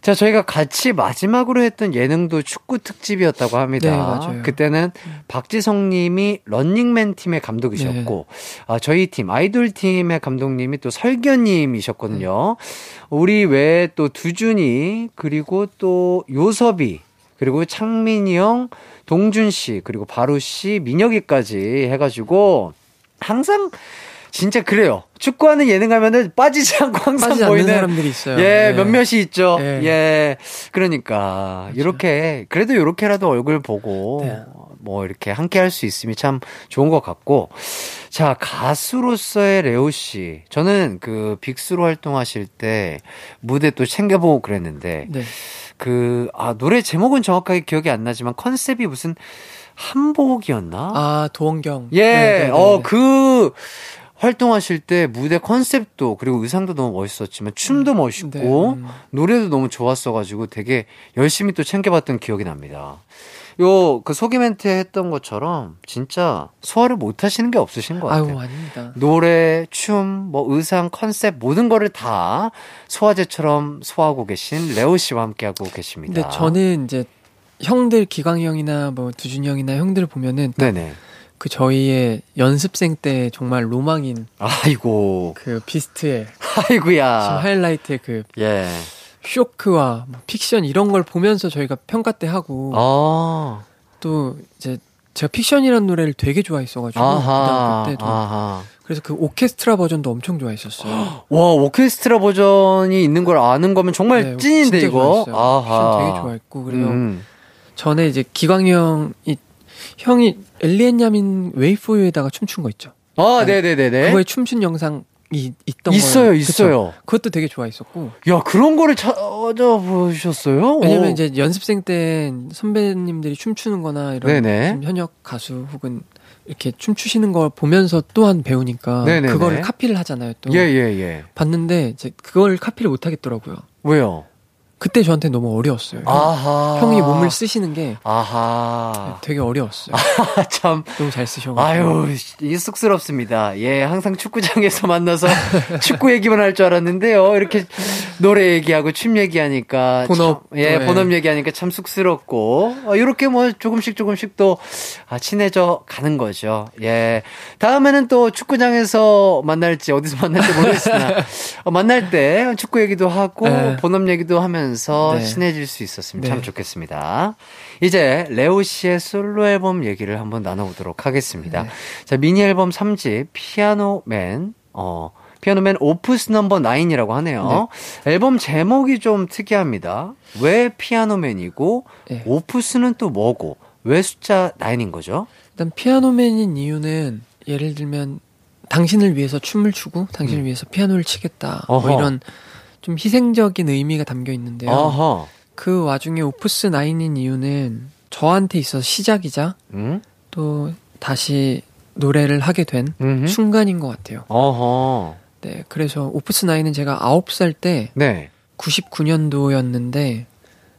자, 저희가 같이 마지막으로 했던 예능도 축구 특집이었다고 합니다.
네, 맞아요.
그때는 박지성 님이 런닝맨 팀의 감독이셨고,
네.
아, 저희 팀, 아이돌 팀의 감독님이 또 설견 님이셨거든요. 우리 외에 또 두준이, 그리고 또 요섭이, 그리고 창민이 형, 동준 씨, 그리고 바루 씨, 민혁이까지 해가지고, 항상, 진짜 그래요. 축구하는 예능 하면은 빠지지 않고 항상
빠지지 않는
보이는
사람들이 있어요.
예,
네.
몇몇이 있죠.
예.
예. 그러니까 이렇게 그래도 이렇게라도 얼굴 보고
네.
뭐 이렇게 함께 할 수 있음이 참 좋은 것 같고. 자, 가수로서의 레오 씨. 저는 그 빅스로 활동하실 때 무대 또 챙겨보고 그랬는데
네.
그 아, 노래 제목은 정확하게 기억이 안 나지만 컨셉이 무슨 한복이었나?
아, 도원경.
예,
네, 네, 네,
어,
네.
그, 활동하실 때 무대 컨셉도 그리고 의상도 너무 멋있었지만 춤도 멋있고
네, 음.
노래도 너무 좋았어가지고 되게 열심히 또 챙겨봤던 기억이 납니다. 요 그 소개 멘트 했던 것처럼 진짜 소화를 못 하시는 게 없으신 것 같아요.
아유, 아닙니다.
노래, 춤, 뭐 의상, 컨셉 모든 거를 다 소화제처럼 소화하고 계신 레오 씨와 함께하고 계십니다.
근데 저는 이제 형들 기광 형이나 뭐 두준 형이나 형들 보면은 딱
네네.
그 저희의 연습생 때 정말 로망인
아이고,
그 비스트의 지금
아이고야.
하이라이트의 그
예.
쇼크와 뭐 픽션 이런 걸 보면서 저희가 평가 때 하고
아.
또 이제 제가 픽션이라는 노래를 되게 좋아했어가지고
아하.
고등학교 때도
아하.
그래서 그 오케스트라 버전도 엄청 좋아했었어요.
와, 오케스트라 버전이 있는 걸 아는 거면 정말
네,
찐인데, 이거.
좋아했어요.
아하.
픽션 되게 좋아했고 그리고
음.
전에 이제 기광 형이 형이 엘리엔야민 웨이포유에다가 춤춘 거 있죠.
아,
네.
네네 네 네.
그거에 춤춘 영상 이 있던
있어요,
거예요.
있어요.
그쵸? 그것도 되게 좋아했었고.
야, 그런 거를 찾아보셨어요?
왜냐면
오.
이제 연습생 때 선배님들이 춤추는 거나 이런
네네.
좀 현역 가수 혹은 이렇게 춤추시는 걸 보면서 또한 배우니까
네네네.
그거를 카피를 하잖아요. 또
예, 예, 예.
봤는데 이제 그걸 카피를 못 하겠더라고요.
왜요?
그때 저한테 너무 어려웠어요.
아하.
형이 몸을 쓰시는 게
아하.
되게 어려웠어요.
참.
너무 잘 쓰셔가지고.
아유, 이 쑥스럽습니다. 예, 항상 축구장에서 만나서 축구 얘기만 할 줄 알았는데요. 이렇게 노래 얘기하고 춤 얘기하니까.
본업,
참, 예,
네.
본업 얘기하니까 참 쑥스럽고. 어, 이렇게 뭐 조금씩 조금씩 또 아, 친해져 가는 거죠. 예. 다음에는 또 축구장에서 만날지 어디서 만날지 모르겠으나 어, 만날 때 축구 얘기도 하고
네.
본업 얘기도 하면서
네.
친해질 수 있었으면
네.
참 좋겠습니다. 이제 레오 씨의 솔로 앨범 얘기를 한번 나눠보도록 하겠습니다.
네.
자, 미니 앨범 3집 Piano Man 어 Piano Man Opus Number 9이라고 하네요. 앨범 제목이 좀 특이합니다. 왜 Piano Man이고
네.
Opus는 또 뭐고 왜 숫자 9인 거죠?
일단 Piano Man인 이유는 예를 들면 당신을 위해서 춤을 추고 당신을
음.
위해서 피아노를 치겠다.
어허.
뭐 이런 좀 희생적인 의미가 담겨 있는데요.
아하.
그 와중에 Opus 9인 이유는 저한테 있어서 시작이자
음?
또 다시 노래를 하게 된
음흠.
순간인 것 같아요.
어허.
네, 그래서 Opus 9은 제가 9살 때
네.
99년도였는데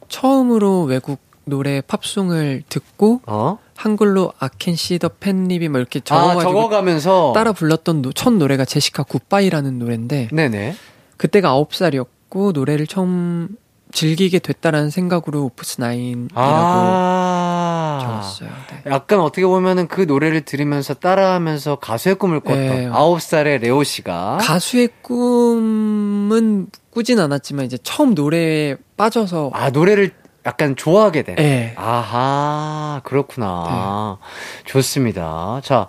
처음으로 외국 노래 팝송을 듣고
어?
한글로 I can see the pain livin' 뭐 이렇게
아,
적어가지고
적어가면서.
따라 불렀던 노- 첫 노래가 제시카 Goodbye라는 노래인데
네네.
그때가 9살이었고 노래를 처음 즐기게 됐다라는 생각으로 오프스 9이라고
아.
적었어요. 네.
약간 어떻게 보면은 그 노래를 들으면서 따라하면서 가수의 꿈을 꿨던
네.
아홉 살의 레오 씨가
가수의 꿈은 꾸진 않았지만 이제 처음 노래에 빠져서
아 노래를 약간 좋아하게 된.
네.
아하 그렇구나. 좋습니다. 자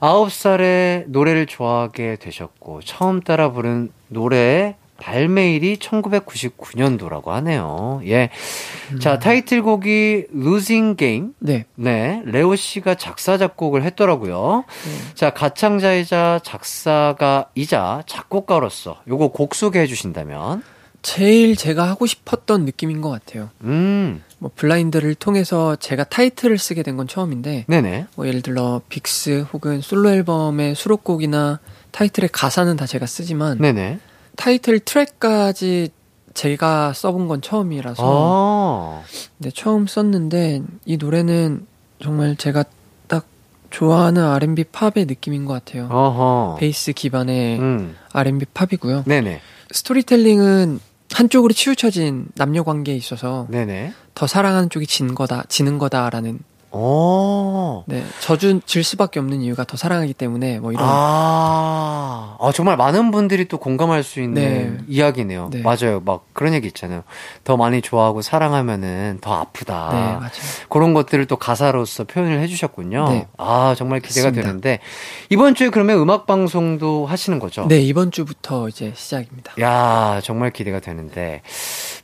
아홉 살에 노래를 좋아하게 되셨고 처음 따라 부른 노래 발매일이 1999년도라고 하네요. 예.
음.
자 타이틀곡이 Losing Game.
네.
네, 레오 씨가 작사 작곡을 했더라고요.
네.
자, 가창자이자 작사가이자 작곡가로서 요거 곡 소개해 주신다면
제일 제가 하고 싶었던 느낌인 것 같아요.
음.
뭐 블라인드를 통해서 제가 타이틀을 쓰게 된 건 처음인데
네네.
뭐 예를 들어 빅스 혹은 솔로 앨범의 수록곡이나 타이틀의 가사는 다 제가 쓰지만
네네.
타이틀 트랙까지 제가 써본 건 처음이라서
아.
네, 처음 썼는데 이 노래는 정말 제가 딱 좋아하는 R&B 팝의 느낌인 것 같아요.
어허.
베이스 기반의
음.
R&B 팝이고요.
네네.
스토리텔링은 한쪽으로 치우쳐진 남녀 관계에 있어서
네네.
더 사랑하는 쪽이 진 거다, 지는 거다라는
오.
네 져주 질 수밖에 없는 이유가 더 사랑하기 때문에 뭐 이런
아, 아, 정말 많은 분들이 또 공감할 수 있는
네.
이야기네요.
네.
맞아요. 막 그런 얘기 있잖아요. 더 많이 좋아하고 사랑하면은 더 아프다.
네 맞아요.
그런 것들을 또 가사로서 표현을 해주셨군요.
네.
아, 정말 기대가
맞습니다.
되는데, 이번 주에 그러면 음악 방송도 하시는 거죠?
네 이번 주부터 이제 시작입니다.
야 정말 기대가 되는데,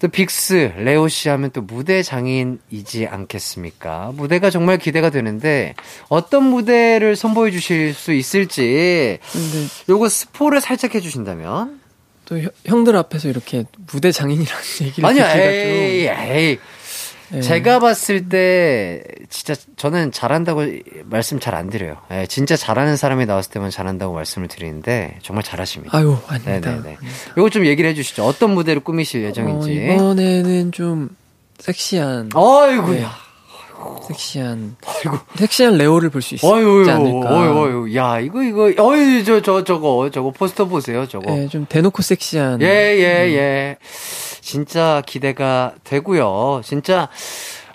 또 빅스, 레오 씨 하면 또 무대 장인이지 않겠습니까? 무대가 정말 기대가 되는데, 어떤 무대를 선보여 주실 수 있을지,
근데
요거 스포를 살짝 해주신다면?
또 형- 형들 앞에서 이렇게 무대 장인이라는 얘기를
아니요, 에이, 에이.
좀 네.
제가 봤을 때 진짜 저는 잘한다고 말씀 잘 안 드려요. 예, 진짜 잘하는 사람이 나왔을 때만 잘한다고 말씀을 드리는데 정말 잘하십니다.
아유 아닙니다.
네네네.
아닙니다.
요거 좀 얘기를 해주시죠. 어떤 무대를 꾸미실 예정인지.
어, 이번에는 좀 섹시한
아이고,
네.
야.
섹시한
아이고.
섹시한 레오를 볼 수 있지 않을까.
어유, 어유, 야, 이거, 이거, 어유, 저, 저, 저거, 저거 포스터 보세요, 저거.
네, 좀 대놓고 섹시한
예, 예, 예. 진짜 기대가 되고요. 진짜,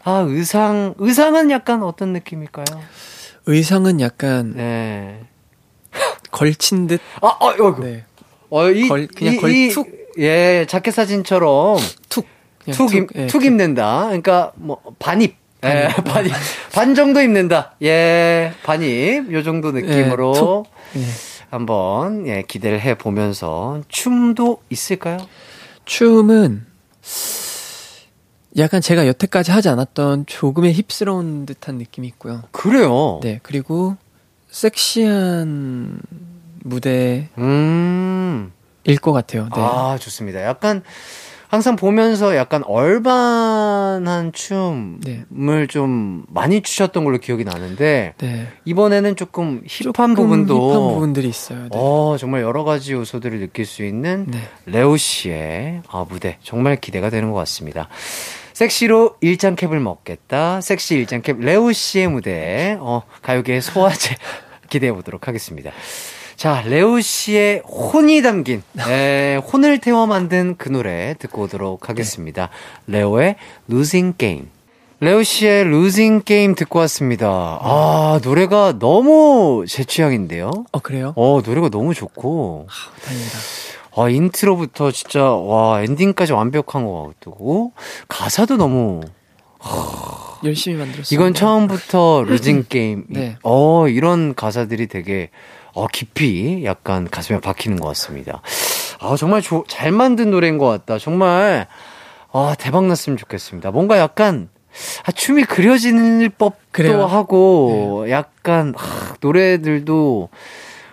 아, 의상, 의상은 약간 어떤 느낌일까요?
의상은 약간
네.
걸친 듯
아, 어, 어,
네.
어, 이,
걸- 그냥
이-
걸
이-
툭.
예, 자켓 사진처럼
툭 그냥
툭, 입,
예,
툭 입는다. 그러니까 뭐 반입. 예, 반입. 반 정도 입는다. 예, 반입. 요 정도 느낌으로
툭. 예.
한번 예, 기대를 해 보면서 춤도 있을까요?
춤은 약간 제가 여태까지 하지 않았던 조금의 힙스러운 듯한 느낌이 있고요.
그래요.
네, 그리고 섹시한 무대일
음.
것 같아요. 네.
아, 좋습니다. 약간 항상 보면서 약간 얼반한 춤을
네.
좀 많이 추셨던 걸로 기억이 나는데
네.
이번에는 조금 힙한
조금
부분도
힙한 부분들이 있어요. 네.
어, 정말 여러 가지 요소들을 느낄 수 있는
네.
레오 씨의 아, 무대 정말 기대가 되는 것 같습니다. 섹시로 일장캡을 먹겠다. 섹시 일장캡 레오 씨의 무대 어, 가요계의 소화제 기대해 보도록 하겠습니다. 자, 레오 씨의 혼이 담긴 에, 혼을 태워 만든 그 노래 듣고 오도록 하겠습니다. 레오의 Losing Game. 레오 씨의 Losing Game 듣고 왔습니다. 아, 노래가 너무 제 취향인데요.
어 그래요?
어, 노래가 너무 좋고,
아, 다행이다.
아, 인트로부터 진짜, 와, 엔딩까지 완벽한 것 같고, 가사도 너무,
열심히 만들었어요.
이건 처음부터 루징 게임,
네.
어, 이런 가사들이 되게, 어, 깊이 약간 가슴에 박히는 것 같습니다. 아, 정말 조, 잘 만든 노래인 것 같다. 정말, 아, 대박 났으면 좋겠습니다. 뭔가 약간, 아, 춤이 그려지는 법도
그래요.
하고, 약간, 하, 노래들도,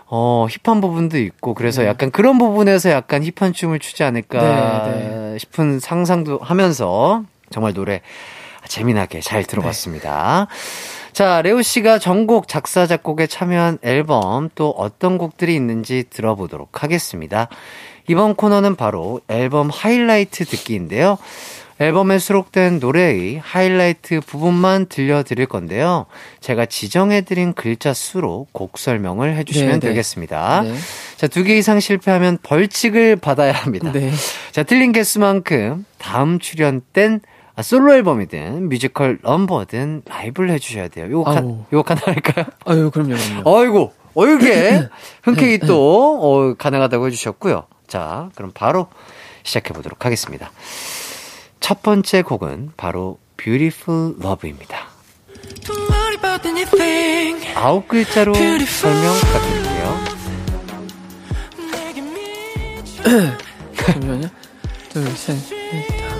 어, 힙한 부분도 있고, 그래서
네.
약간 그런 부분에서 약간 힙한 춤을 추지 않을까
네,
싶은 상상도 하면서, 정말 노래 재미나게 잘 들어봤습니다. 자, 레오 씨가 전곡 작사, 작곡에 참여한 앨범 또 어떤 곡들이 있는지 들어보도록 하겠습니다. 이번 코너는 바로 앨범 하이라이트 듣기인데요. 앨범에 수록된 노래의 하이라이트 부분만 들려드릴 건데요. 제가 지정해드린 글자 수로 곡 설명을 해주시면
네, 네.
되겠습니다.
네.
자, 두 개 이상 실패하면 벌칙을 받아야 합니다.
네.
자, 틀린 개수만큼 다음 출연 땐 아, 솔로 앨범이든 뮤지컬 넘버든 라이브를 해주셔야 돼요. 요거, 한. 요거 가능할까요?
아유, 그럼요, 그럼요.
어이구, 어이게 흔쾌히
네,
또, 어, 가능하다고 해주셨고요. 자, 그럼 바로 시작해 보도록 하겠습니다. 첫 번째 곡은 바로 Beautiful Love입니다. 아홉 글자로 설명 부탁드릴게요.
잠시만요. 둘, 셋, 넷, 다.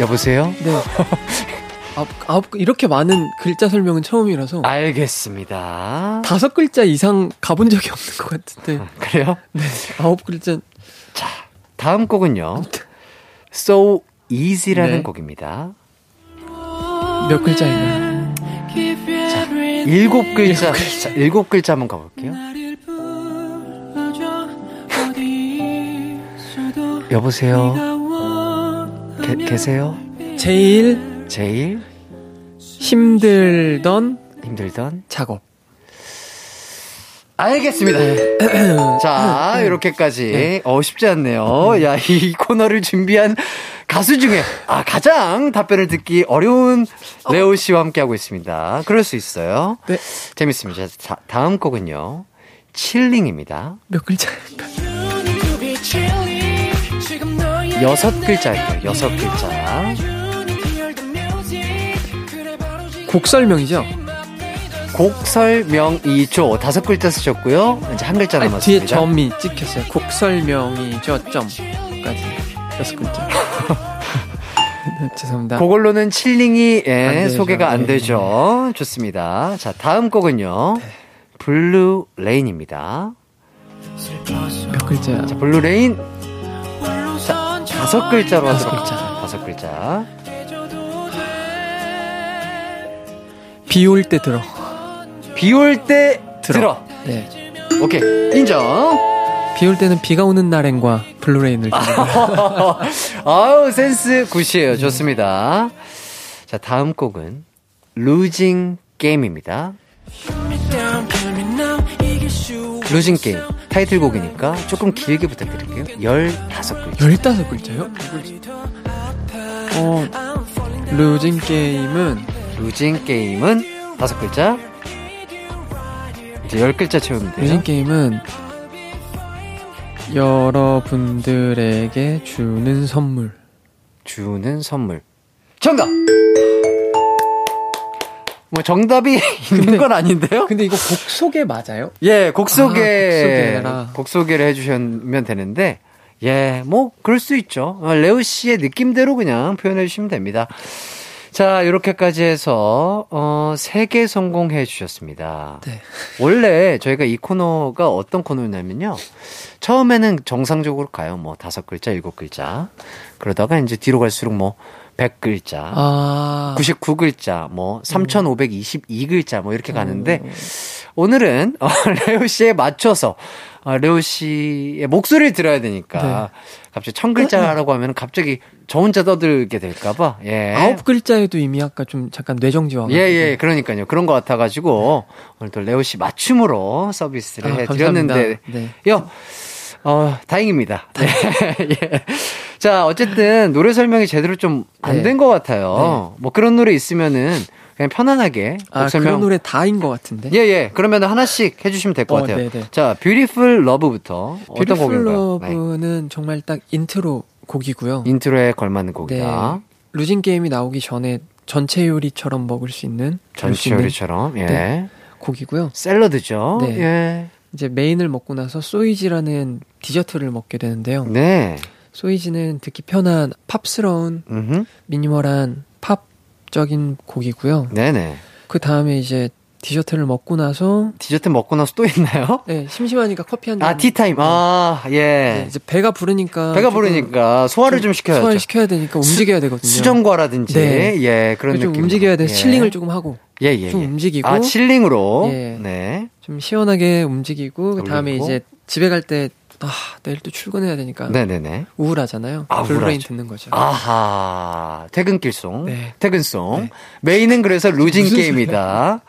여보세요?
네. 아홉, 아홉, 이렇게 많은 글자 설명은 처음이라서
알겠습니다.
다섯 글자 이상 가본 적이 없는 것 같은데.
그래요?
네. 아홉 글자.
자, 다음 곡은요. So Easy라는
네.
곡입니다.
몇 글자인가요?
일곱 글자. 자, 일곱 글자 한번 가볼게요. 여보세요? 게, 계세요?
제일
제일
힘들던
힘들던?
작업.
알겠습니다. 자, 이렇게까지. 어, 쉽지 않네요. 야, 이 코너를 준비한 가수 중에, 아, 가장 답변을 듣기 어려운 레오 씨와 함께하고 있습니다. 그럴 수 있어요.
네.
재밌습니다. 자, 다음 곡은요. 칠링입니다.
몇 글자인가요?
여섯 글자예요. 여섯 글자.
곡 설명이죠?
곡 설명이죠. 다섯 글자 쓰셨고요. 이제 한 글자
아니,
남았습니다.
뒤에 점이 찍혔어요. 곡 설명이죠. 점까지 여섯 글자. 네, 죄송합니다.
그걸로는 Chilling이 예,
안.
소개가 안
네.
되죠. 좋습니다. 자, 다음 곡은요. Blue Rain입니다.
몇 글자야?
자, Blue Rain. 자, 다섯 글자로
다섯
하도록
글자.
다섯 글자.
비 올 때 들어.
비 올 때 들어.
들어. 네.
오케이. 인정.
비 올 때는 비가 오는 날엔과 Blue Rain을
아우, 센스 good이에요. 좋습니다. 자, 다음 곡은 Losing Game입니다. Losing Game. 타이틀곡이니까 조금 길게 부탁드릴게요. 15글자.
열다섯 글자요? 어, 루징 게임은
루징 게임은 다섯 글자. 이제 열 글자 채우면 돼요.
루징 게임은 여러분들에게 주는 선물.
주는 선물. 정답! 뭐 정답이 있는 건 아닌데요?
근데 이거 곡 소개 맞아요?
예, 곡 소개,
아, 곡
소개를 해주시면 되는데, 예, 뭐, 그럴 수 있죠. 어, 레오 씨의 느낌대로 그냥 표현해 주시면 됩니다. 자, 이렇게까지 해서, 어, 세개 성공해 주셨습니다.
네.
원래 저희가 이 코너가 어떤 코너냐면요. 처음에는 정상적으로 가요. 뭐, 다섯 글자, 일곱 글자. 그러다가 이제 뒤로 갈수록 뭐, 100글자.
아.
99글자, 뭐, 3522글자, 뭐, 이렇게 가는데, 오늘은, 어, 레오 씨에 맞춰서, 어, 레오 씨의 목소리를 들어야 되니까, 갑자기 천 글자라고 하면 갑자기 저 혼자 떠들게 될까봐, 예.
아홉 글자에도 이미 아까 좀 잠깐 뇌정지 와가지고.
예, 예, 그러니까요. 그런 것 같아가지고, 오늘 또 레오 씨 맞춤으로 서비스를
아,
해드렸는데.
네.
요, 어, 다행입니다. 네. 예. 자, 어쨌든 노래 설명이 제대로 좀안
네.
된것 같아요. 뭐 그런 노래 있으면은 그냥 편안하게 곡
아,
설명.
그런 노래 다인 것 같은데.
예, 예. 그러면 하나씩 해주시면 될것
어,
같아요.
네네.
자, Beautiful Love부터 어떤 곡인가요? 네.
Love는 정말 딱 인트로 곡이고요.
인트로에 걸맞는
네.
곡이다.
Losing Game이 나오기 전에 전채 요리처럼 먹을 수 있는 있는
요리처럼, 예.
네. 곡이고요.
샐러드죠.
네.
예.
이제 메인을 먹고 나서 So Easy라는 디저트를 먹게 되는데요.
네.
So Easy는 듣기 편한 팝스러운
음흠.
미니멀한 팝적인 곡이고요.
네네.
그 다음에 이제 디저트를 먹고 나서
디저트 먹고 나서 또 있나요?
네, 심심하니까 커피 한 잔.
아, 티타임. 아, 예.
네, 이제 배가 부르니까
배가 부르니까 소화를 좀 시켜야죠.
소화를 시켜야 되니까 움직여야 되거든요.
수정과라든지.
네.
예, 그런
좀
느낌.
움직여야 돼.
예.
Chilling을 조금 하고
예, 예.
좀
예.
움직이고.
아, Chilling으로.
예.
네.
좀 시원하게 움직이고 그 다음에. 이제 집에 갈 때 아, 내일 또 출근해야 되니까
네네네.
우울하잖아요.
아, Blue Rain.
듣는 거죠.
아하. 퇴근길 song.
네.
퇴근 song.
네.
메인은 그래서 Losing Game이다.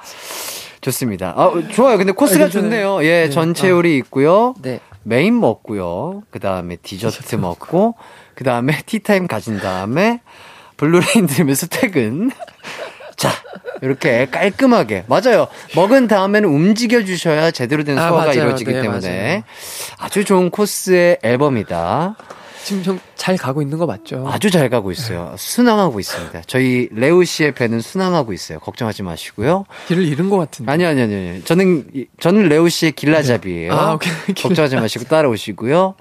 좋습니다. 아, 좋아요. 근데 코스가
아.
좋네요. 예,
네.
전채
아.
요리 있고요.
네.
메인 먹고요. 그 다음에 디저트 먹고, 그 다음에 티타임 가진 다음에 Blue Rain 들으면서 퇴근. 자, 이렇게 깔끔하게. 맞아요. 먹은 다음에는 움직여 주셔야 제대로 된
아,
소화가
맞아요.
이루어지기
네,
때문에
맞아요.
아주 좋은 코스의 앨범이다.
지금 좀 잘 가고 있는 거 맞죠?
아주 잘 가고 있어요. 순항하고 있습니다. 저희 레오 씨의 배는 순항하고 있어요. 걱정하지 마시고요.
길을 잃은 것 같은데.
아니요, 아니요, 아니요. 저는, 이- 저는 레오 씨의 길라잡이에요.
아, 오케이.
걱정하지 마시고 따라오시고요.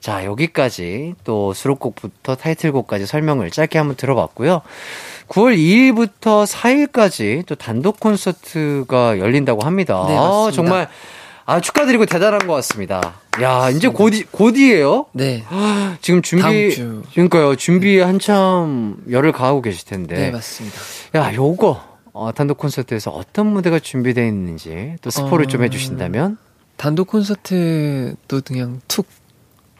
자, 여기까지 또 수록곡부터 타이틀곡까지 설명을 짧게 한번 들어봤고요. 9월 2일부터 4일까지 또 단독 콘서트가 열린다고 합니다.
네,
아,
맞습니다.
정말, 아, 축하드리고 대단한 것 같습니다. 야, 이제 곧이, 곧이에요?
네.
지금 준비. 그러니까요, 준비 한참 열을 가하고 계실 텐데.
네, 맞습니다.
야, 요거, 어, 단독 콘서트에서 어떤 무대가 준비되어 있는지 또 스포를
어.
좀 해주신다면?
단독 콘서트도 그냥 툭,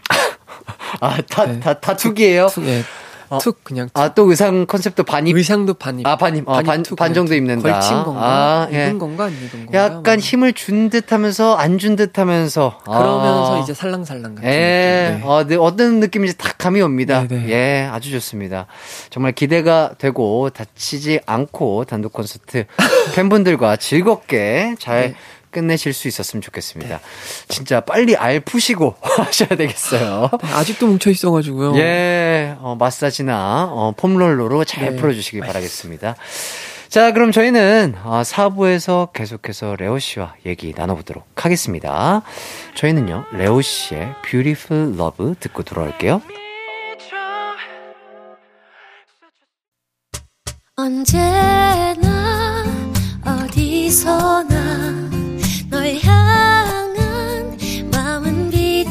아, 다,
네.
다, 다 툭이에요?
툭, 예.
어.
툭 그냥 툭.
아, 또 의상 컨셉도 반입.
의상도 반입.
아, 반입. 어, 반- 툭반 정도
툭.
입는다.
걸친 건가?
아, 예.
입은 건가? 안 입은 건가?
약간
뭐.
힘을 준 듯 하면서 안 준 듯 하면서.
그러면서
아.
이제 살랑살랑 같은
예,
느낌. 네.
어, 네, 어떤 느낌인지 다 감이 옵니다.
네네.
예, 아주 좋습니다. 정말 기대가 되고 다치지 않고 단독 콘서트 팬분들과 즐겁게 잘
네.
끝내실 수 있었으면 좋겠습니다. 진짜 빨리 알 푸시고 하셔야 되겠어요.
네, 아직도 뭉쳐 있어가지고요.
예, 어, 마사지나 어, 폼롤러로 잘
네.
풀어주시기 바라겠습니다. 자, 그럼 저희는 어, 4부에서 계속해서 레오 씨와 얘기 나눠보도록 하겠습니다. 저희는요, 레오 씨의 Beautiful Love 듣고 돌아올게요.
언제나 어디서나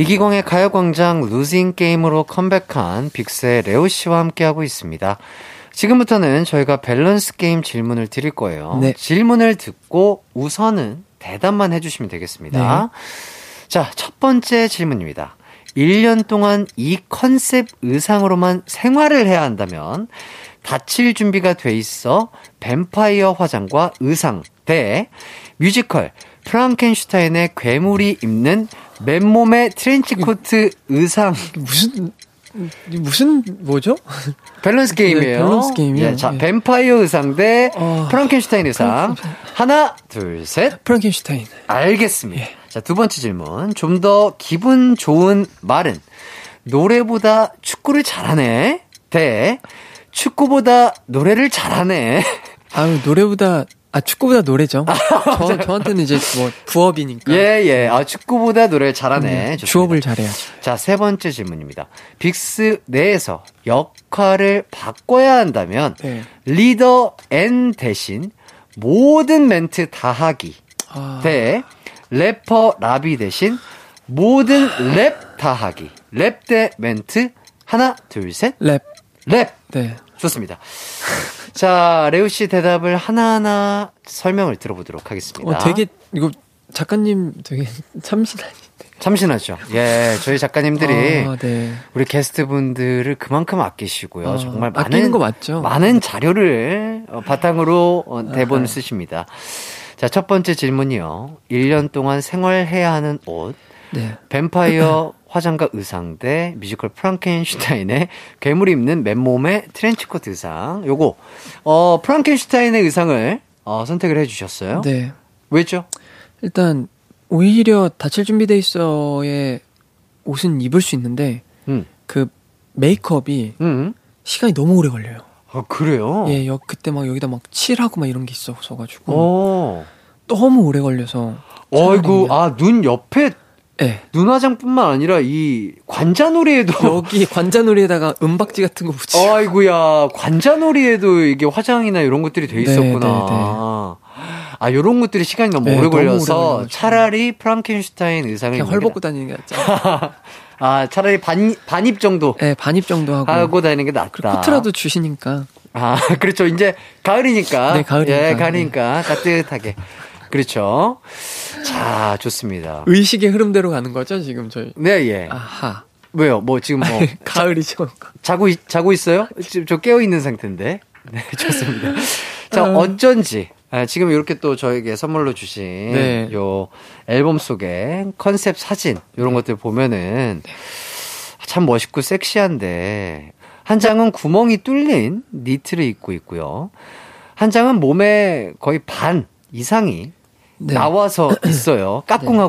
이기광의 가요광장 Losing Game으로 컴백한 빅스의 레오 씨와 함께하고 있습니다. 지금부터는 저희가 밸런스 게임 질문을 드릴 거예요.
네.
질문을 듣고 우선은 대답만 해주시면 되겠습니다. 자, 첫 번째 질문입니다. 1년 동안 이 컨셉 의상으로만 생활을 해야 한다면 다칠 준비가 돼 있어 뱀파이어 화장과 의상 대 뮤지컬 프랑켄슈타인의 괴물이 입는 맨몸의 트렌치 코트 의상
무슨 무슨 뭐죠?
밸런스 게임이에요.
네, 밸런스 게임이요.
예, 자,
예.
뱀파이어 의상 대
어,
프랑켄슈타인 의상. 하나, 둘, 셋.
프랑켄슈타인.
알겠습니다.
예.
자, 두 번째 질문. 좀 더 기분 좋은 말은 노래보다 축구를 잘하네. 대 축구보다 노래를 잘하네.
아유 노래보다 아 축구보다 노래죠. 저 저한테는 이제 뭐 부업이니까.
예, 예. 아, 축구보다 노래를 잘하네.
음, 주업을 잘해야죠.
자, 세 번째 질문입니다. 빅스 내에서 역할을 바꿔야 한다면
네.
리더 N 대신 모든 멘트 다 하기
아,
대 래퍼 라비 대신 모든 랩 다 하기. 랩 대 멘트 하나, 둘, 셋.
랩.
랩.
네.
좋습니다. 자, 레오 씨 대답을 하나하나 설명을 들어보도록 하겠습니다.
어 되게 이거 작가님 되게 참신하신데.
참신하죠. 예, 저희 작가님들이
아, 네.
우리 게스트분들을 그만큼 아끼시고요.
어,
정말
아끼는
많은
거 맞죠?
많은 자료를 어, 바탕으로 어, 대본을
아하.
쓰십니다. 자, 첫 번째 질문이요. 1년 동안 생활해야 하는 옷.
네.
뱀파이어 화장과 의상 대 뮤지컬 프랑켄슈타인의 괴물이 입는 맨몸의 트렌치코트 의상. 요거, 어, 프랑켄슈타인의 의상을 어, 선택을 해 주셨어요.
네.
왜죠?
일단 오히려 다칠 준비돼 있어의 옷은 입을 수 있는데
음,
그 메이크업이
음.
시간이 너무 오래 걸려요.
아, 그래요?
예, 여, 그때 막 여기다 막 칠하고 막 이런 게 있어서 가지고
어.
너무 오래 걸려서.
어이구, 아, 눈 옆에
예.
눈화장뿐만 아니라 이 관자놀이에도
여기 관자놀이에다가 은박지 같은 거 붙이고.
아이구야 관자놀이에도 이게 화장이나 이런 것들이 돼
네,
있었구나.
네, 네.
아 요런 것들이 시간이 너무
네,
오래
오래
걸려서
걸려가지고.
차라리 프랑켄슈타인 의상을
그냥
입는 헐게
벗고 다니는 게 낫죠.
나- 아 차라리 반 반입 정도
예, 반입 정도 하고.
하고 다니는 게 낫다.
코트라도 주시니까.
아 그렇죠 이제 가을이니까
네, 가을이니까.
예 가을이니까 따뜻하게 그렇죠. 자 좋습니다.
의식의 흐름대로 가는 거죠, 지금 저희.
네 예.
아하.
왜요? 뭐 지금 뭐
가을이죠.
자고 있, 자고 있어요? 지금 저 깨어 있는 상태인데. 네, 좋습니다. 자,
아.
어쩐지 아, 지금 이렇게 또 저에게 선물로 주신
네.
요 앨범 속에 컨셉 사진 이런 것들 보면은 참 멋있고 섹시한데 한 장은 구멍이 뚫린 니트를 입고 있고요. 한 장은 몸에 거의 반 이상이
네.
나와서 있어요.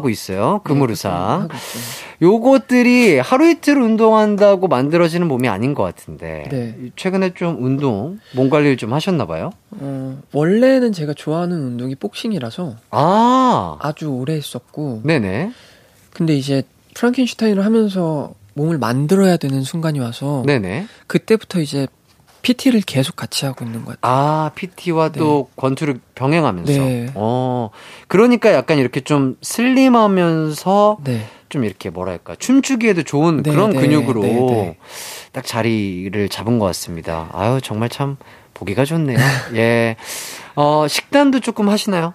있어요. 그물
네,
의상.
하고 있어요.
요것들이 하루 이틀 운동한다고 만들어지는 몸이 아닌 것 같은데
네.
최근에 좀 운동 몸 관리를 좀 하셨나 봐요.
어, 원래는 제가 좋아하는 운동이 복싱이라서
아,
아주 오래 했었고,
네네,
근데 이제 프랑켄슈타인을 하면서 몸을 만들어야 되는 순간이 와서
네네.
그때부터 이제 PT를 계속 같이 하고 있는 것 같아요.
아 PT와 또 권투를 병행하면서.
네.
어, 그러니까 약간 이렇게 좀 슬림하면서
네.
좀 이렇게 뭐랄까 춤추기에도 좋은
네,
그런
네,
근육으로
네, 네.
딱 자리를 잡은 것 같습니다. 아유 정말 참 보기가 좋네요. 예. 어 식단도 조금 하시나요?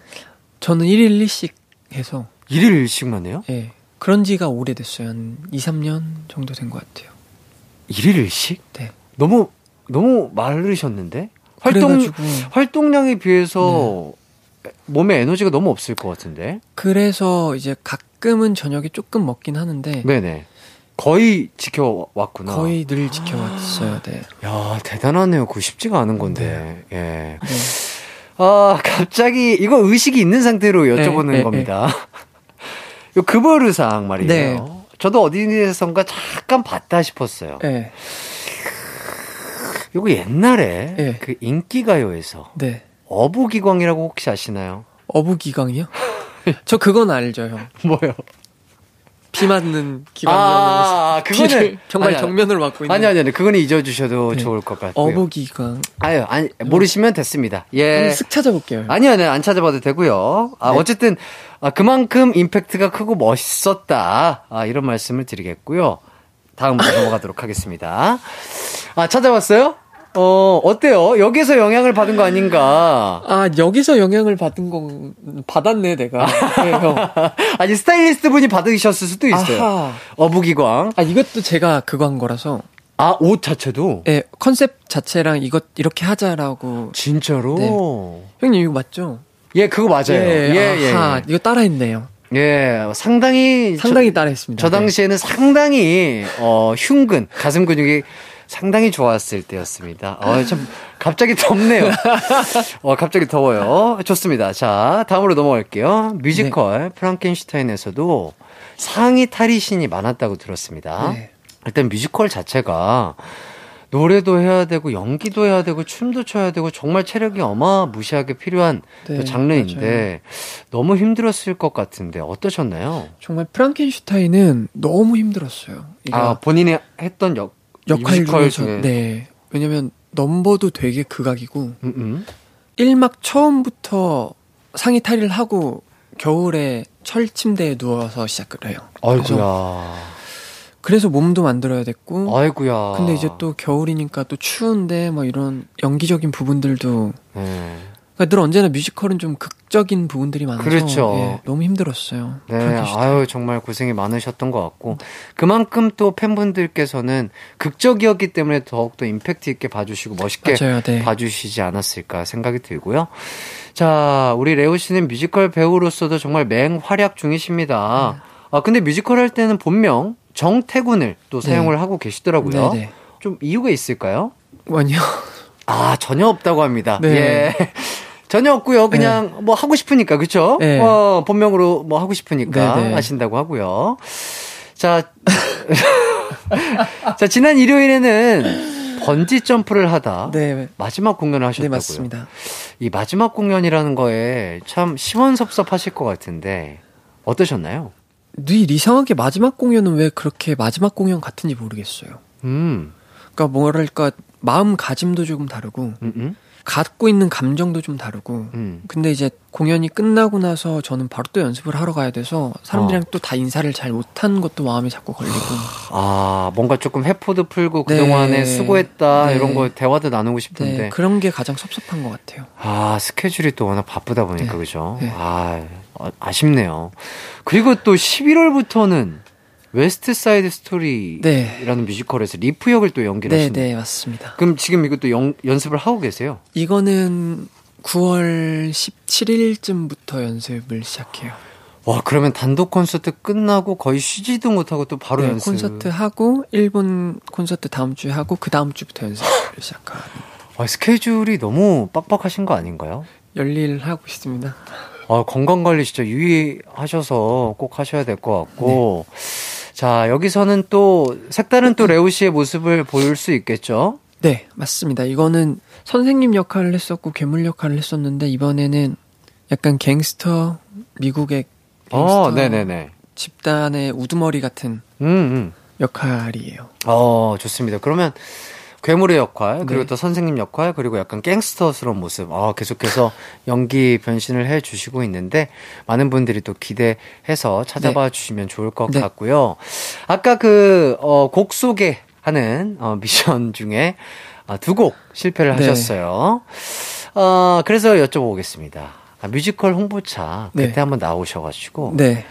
저는 1일 1식 해서,
일일 일식만 해요?
예. 그런 지가 오래됐어요. 한 2, 3년 정도 된 것 같아요.
일일 일식?
네.
너무 너무 마르셨는데 활동
그래가지고,
활동량에 비해서 몸에 에너지가 너무 없을 것 같은데.
그래서 이제 가끔은 저녁에 조금 먹긴 하는데,
네네. 거의 지켜왔구나.
거의 늘 지켜왔어요. 네.
야 대단하네요. 그거 쉽지가 않은 건데. 예.
네.
아 갑자기 이거 의식이 있는 상태로 여쭤보는
네, 네,
겁니다. 요 급여르상 말이에요.
네.
저도 어디선가 잠깐 봤다 싶었어요.
네.
요거 옛날에
네.
그 인기가요에서
네.
어부기광이라고 혹시 아시나요?
어부기광이요? 저 그건 알죠, 형.
뭐요?
비 맞는 기광
아, 그거는
비를 정말
아니,
정면을 맞고 있는
아니 아니 아니 그거는 잊어주셔도
네.
좋을 것 같고요.
어부기광.
아유 아니 모르시면 됐습니다. 예.
쓱 찾아볼게요. 형.
아니요, 아니요, 안 찾아봐도 되고요. 아,
네.
어쨌든, 아, 그만큼 임팩트가 크고 멋있었다. 아, 이런 말씀을 드리겠고요. 다음으로 넘어가도록 하겠습니다. 아, 찾아봤어요? 어, 어때요? 여기서 영향을 받은 거 아닌가?
아 여기서 영향을 받은 건 받았네 내가. 네, 형.
아니, 스타일리스트 분이 받으셨을 수도 있어요.
아하.
어부기광.
아 이것도 제가 그거 한 거라서.
아, 옷 자체도?
예, 컨셉 자체랑 이것 이렇게 하자라고.
진짜로?
네. 형님 이거 맞죠?
예, 그거 맞아요. 예, 예,
아하,
예.
이거 따라했네요.
예, 상당히.
상당히
저,
따라했습니다.
저
네.
당시에는 상당히, 어, 흉근, 가슴 근육이 상당히 좋았을 때였습니다. 어, 참, 갑자기 덥네요. 어, 갑자기 더워요. 좋습니다. 자, 다음으로 넘어갈게요. 뮤지컬 프랑켄슈타인에서도 상위 탈의신이 많았다고 들었습니다.
네.
일단 뮤지컬 자체가 노래도 해야 되고 연기도 해야 되고 춤도 춰야 되고 정말 체력이 어마무시하게 필요한
네,
또 장르인데 너무 힘들었을 것 같은데 어떠셨나요?
정말 프랑켄슈타인은 너무 힘들었어요.
아 본인이 했던 역
역할 중에서
중에
네. 왜냐면 넘버도 되게 극악이고
음, 음.
1막 처음부터 상의 탈의를 하고 겨울에 철 침대에 누워서 시작을 해요.
아이고야.
그래서 몸도 만들어야 됐고
아이고야.
근데 이제 또 겨울이니까 또 추운데 뭐 이런 연기적인 부분들도
네.
그러니까 늘 언제나 뮤지컬은 좀 극적인 부분들이 많아서
그렇죠.
예, 너무 힘들었어요.
네. 아유 정말 고생이 많으셨던 것 같고 그만큼 또 팬분들께서는 극적이었기 때문에 더욱 더 임팩트 있게 봐주시고 멋있게
맞아요, 네.
봐주시지 않았을까 생각이 들고요. 자, 우리 레오 씨는 뮤지컬 배우로서도 정말 맹활약 중이십니다.
네.
아 근데 뮤지컬 할 때는 본명 정태군을 또
네.
사용을 하고 계시더라고요.
네네.
좀 이유가 있을까요?
아니요.
아, 전혀 없다고 합니다.
네.
예. 전혀 없고요. 그냥 뭐 하고 싶으니까 그렇죠?
네.
어, 본명으로 뭐 하고 싶으니까
네, 네.
하신다고 하고요. 자. 자, 지난 일요일에는 번지 점프를 하다
네.
마지막 공연을
네,
하셨다고요.
맞습니다.
이 마지막 공연이라는 거에 참 시원섭섭하실 것 같은데 어떠셨나요?
늘 이상하게 마지막 공연은 왜 그렇게 마지막 공연 같은지 모르겠어요.
음,
그러니까 뭐랄까 마음 가짐도 조금 다르고
음, 음,
갖고 있는 감정도 좀 다르고
음.
근데 이제 공연이 끝나고 나서 저는 바로 또 연습을 하러 가야 돼서 사람들이랑
어.
또다 인사를 잘 못한 것도 마음에 자꾸 걸리고
아, 뭔가 조금 회포도 풀고
네.
그동안에 수고했다
네.
이런 거 대화도 나누고 싶은데
네, 그런 게 가장 섭섭한 것 같아요.
아, 스케줄이 또 워낙 바쁘다 보니까,
네.
그죠?
네.
아, 아, 아쉽네요. 그리고 또 11월부터는 West Side Story라는
네.
뮤지컬에서 리프 역을 또 연기를
네.
네,
맞습니다.
그럼 지금 이것도 연, 연습을 하고 계세요?
이거는 9월 17일쯤부터 연습을 시작해요.
와, 그러면 단독 콘서트 끝나고 거의 쉬지도 못하고 또 바로
네,
연습.
콘서트 하고 일본 콘서트 다음 주에 하고 그 다음 주부터 연습을 시작하는
아, 스케줄이 너무 빡빡하신 거 아닌가요?
열일 하고 있습니다.
아, 건강 관리 진짜 유의하셔서 꼭 하셔야 될 것 같고. 자, 여기서는 또 색다른 또 레오 씨의 모습을 보일 수 있겠죠?
네, 맞습니다. 이거는 선생님 역할을 했었고 괴물 역할을 했었는데 이번에는 약간 갱스터 미국의 갱스터
어, 네네네.
집단의 우두머리 같은
음, 음.
역할이에요.
어, 좋습니다. 그러면 괴물의 역할, 그리고
네.
또 선생님 역할, 그리고 약간 갱스터스러운 모습, 아, 계속해서 연기 변신을 해 주시고 있는데, 많은 분들이 또 기대해서 찾아봐 주시면 좋을 것
네.
같고요. 아까 그, 어, 곡 소개하는, 어, 미션 중에, 아, 두 곡 실패를
네.
하셨어요. 어, 그래서 여쭤보겠습니다. 아, 뮤지컬 홍보차, 그때
네.
한번 나오셔가지고,
네,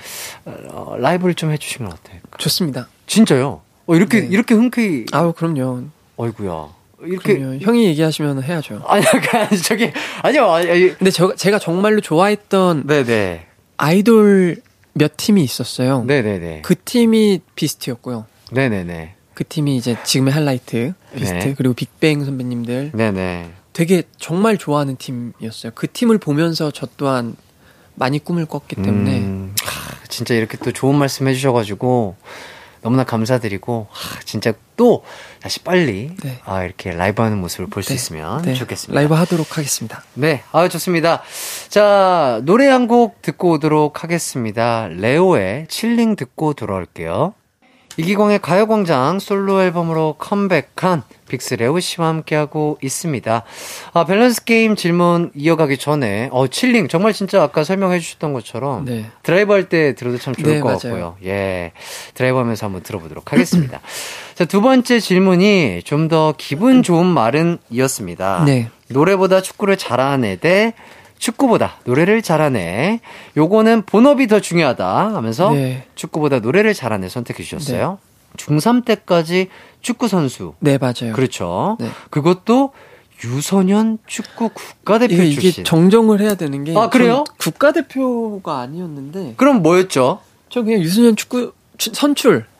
어, 라이브를 좀 해주시면 어떨까?
좋습니다.
진짜요? 어, 이렇게,
네.
이렇게 흔쾌히,
아우 그럼요.
어이구야. 이렇게.
그럼요. 형이 얘기하시면 해야죠.
아니, 약간, 저기, 아니요, 아니,
근데 저, 제가 정말로 좋아했던
네네.
아이돌 몇 팀이 있었어요.
네네네.
그 팀이 비스트였고요.
네네네.
그 팀이 이제 지금의 하이라이트 비스트
네.
그리고 빅뱅 선배님들
네네.
되게 정말 좋아하는 팀이었어요. 그 팀을 보면서 저 또한 많이 꿈을 꿨기 때문에
음, 하, 진짜 이렇게 또 좋은 말씀 해주셔가지고, 너무나 감사드리고, 하, 진짜 또, 다시 빨리,
네.
아, 이렇게 라이브 하는 모습을 볼수
네.
있으면
네,
좋겠습니다.
라이브 하도록 하겠습니다.
네, 아 좋습니다. 자, 노래 한 곡 듣고 오도록 하겠습니다. 레오의 Chilling 듣고 돌아올게요. 이기광의 가요광장 솔로 앨범으로 컴백한 빅스 레오 씨와 함께하고 있습니다. 아, 밸런스 게임 질문 이어가기 전에, 어, Chilling, 정말 진짜 아까 설명해 주셨던 것처럼,
네.
드라이브 할 때 들어도 참 좋을
네,
것
맞아요.
같고요. 예. 드라이브 하면서 한번 들어보도록 하겠습니다. 자, 두 번째 질문이 좀 더 기분 좋은 말은 이었습니다.
네.
노래보다 축구를 잘하는 애 대 축구보다 노래를 잘하는 애. 요거는 본업이 더 중요하다 하면서
네.
축구보다 노래를 잘하는 애 선택해 주셨어요. 중3 때까지 축구 선수.
네, 맞아요.
그렇죠.
네.
그것도 유소년 축구 국가대표
이게, 이게
출신.
정정을 해야 되는 게
아, 그래요?
전 국가대표가 아니었는데
그럼 뭐였죠?
저 그냥 유소년 축구 추- 선출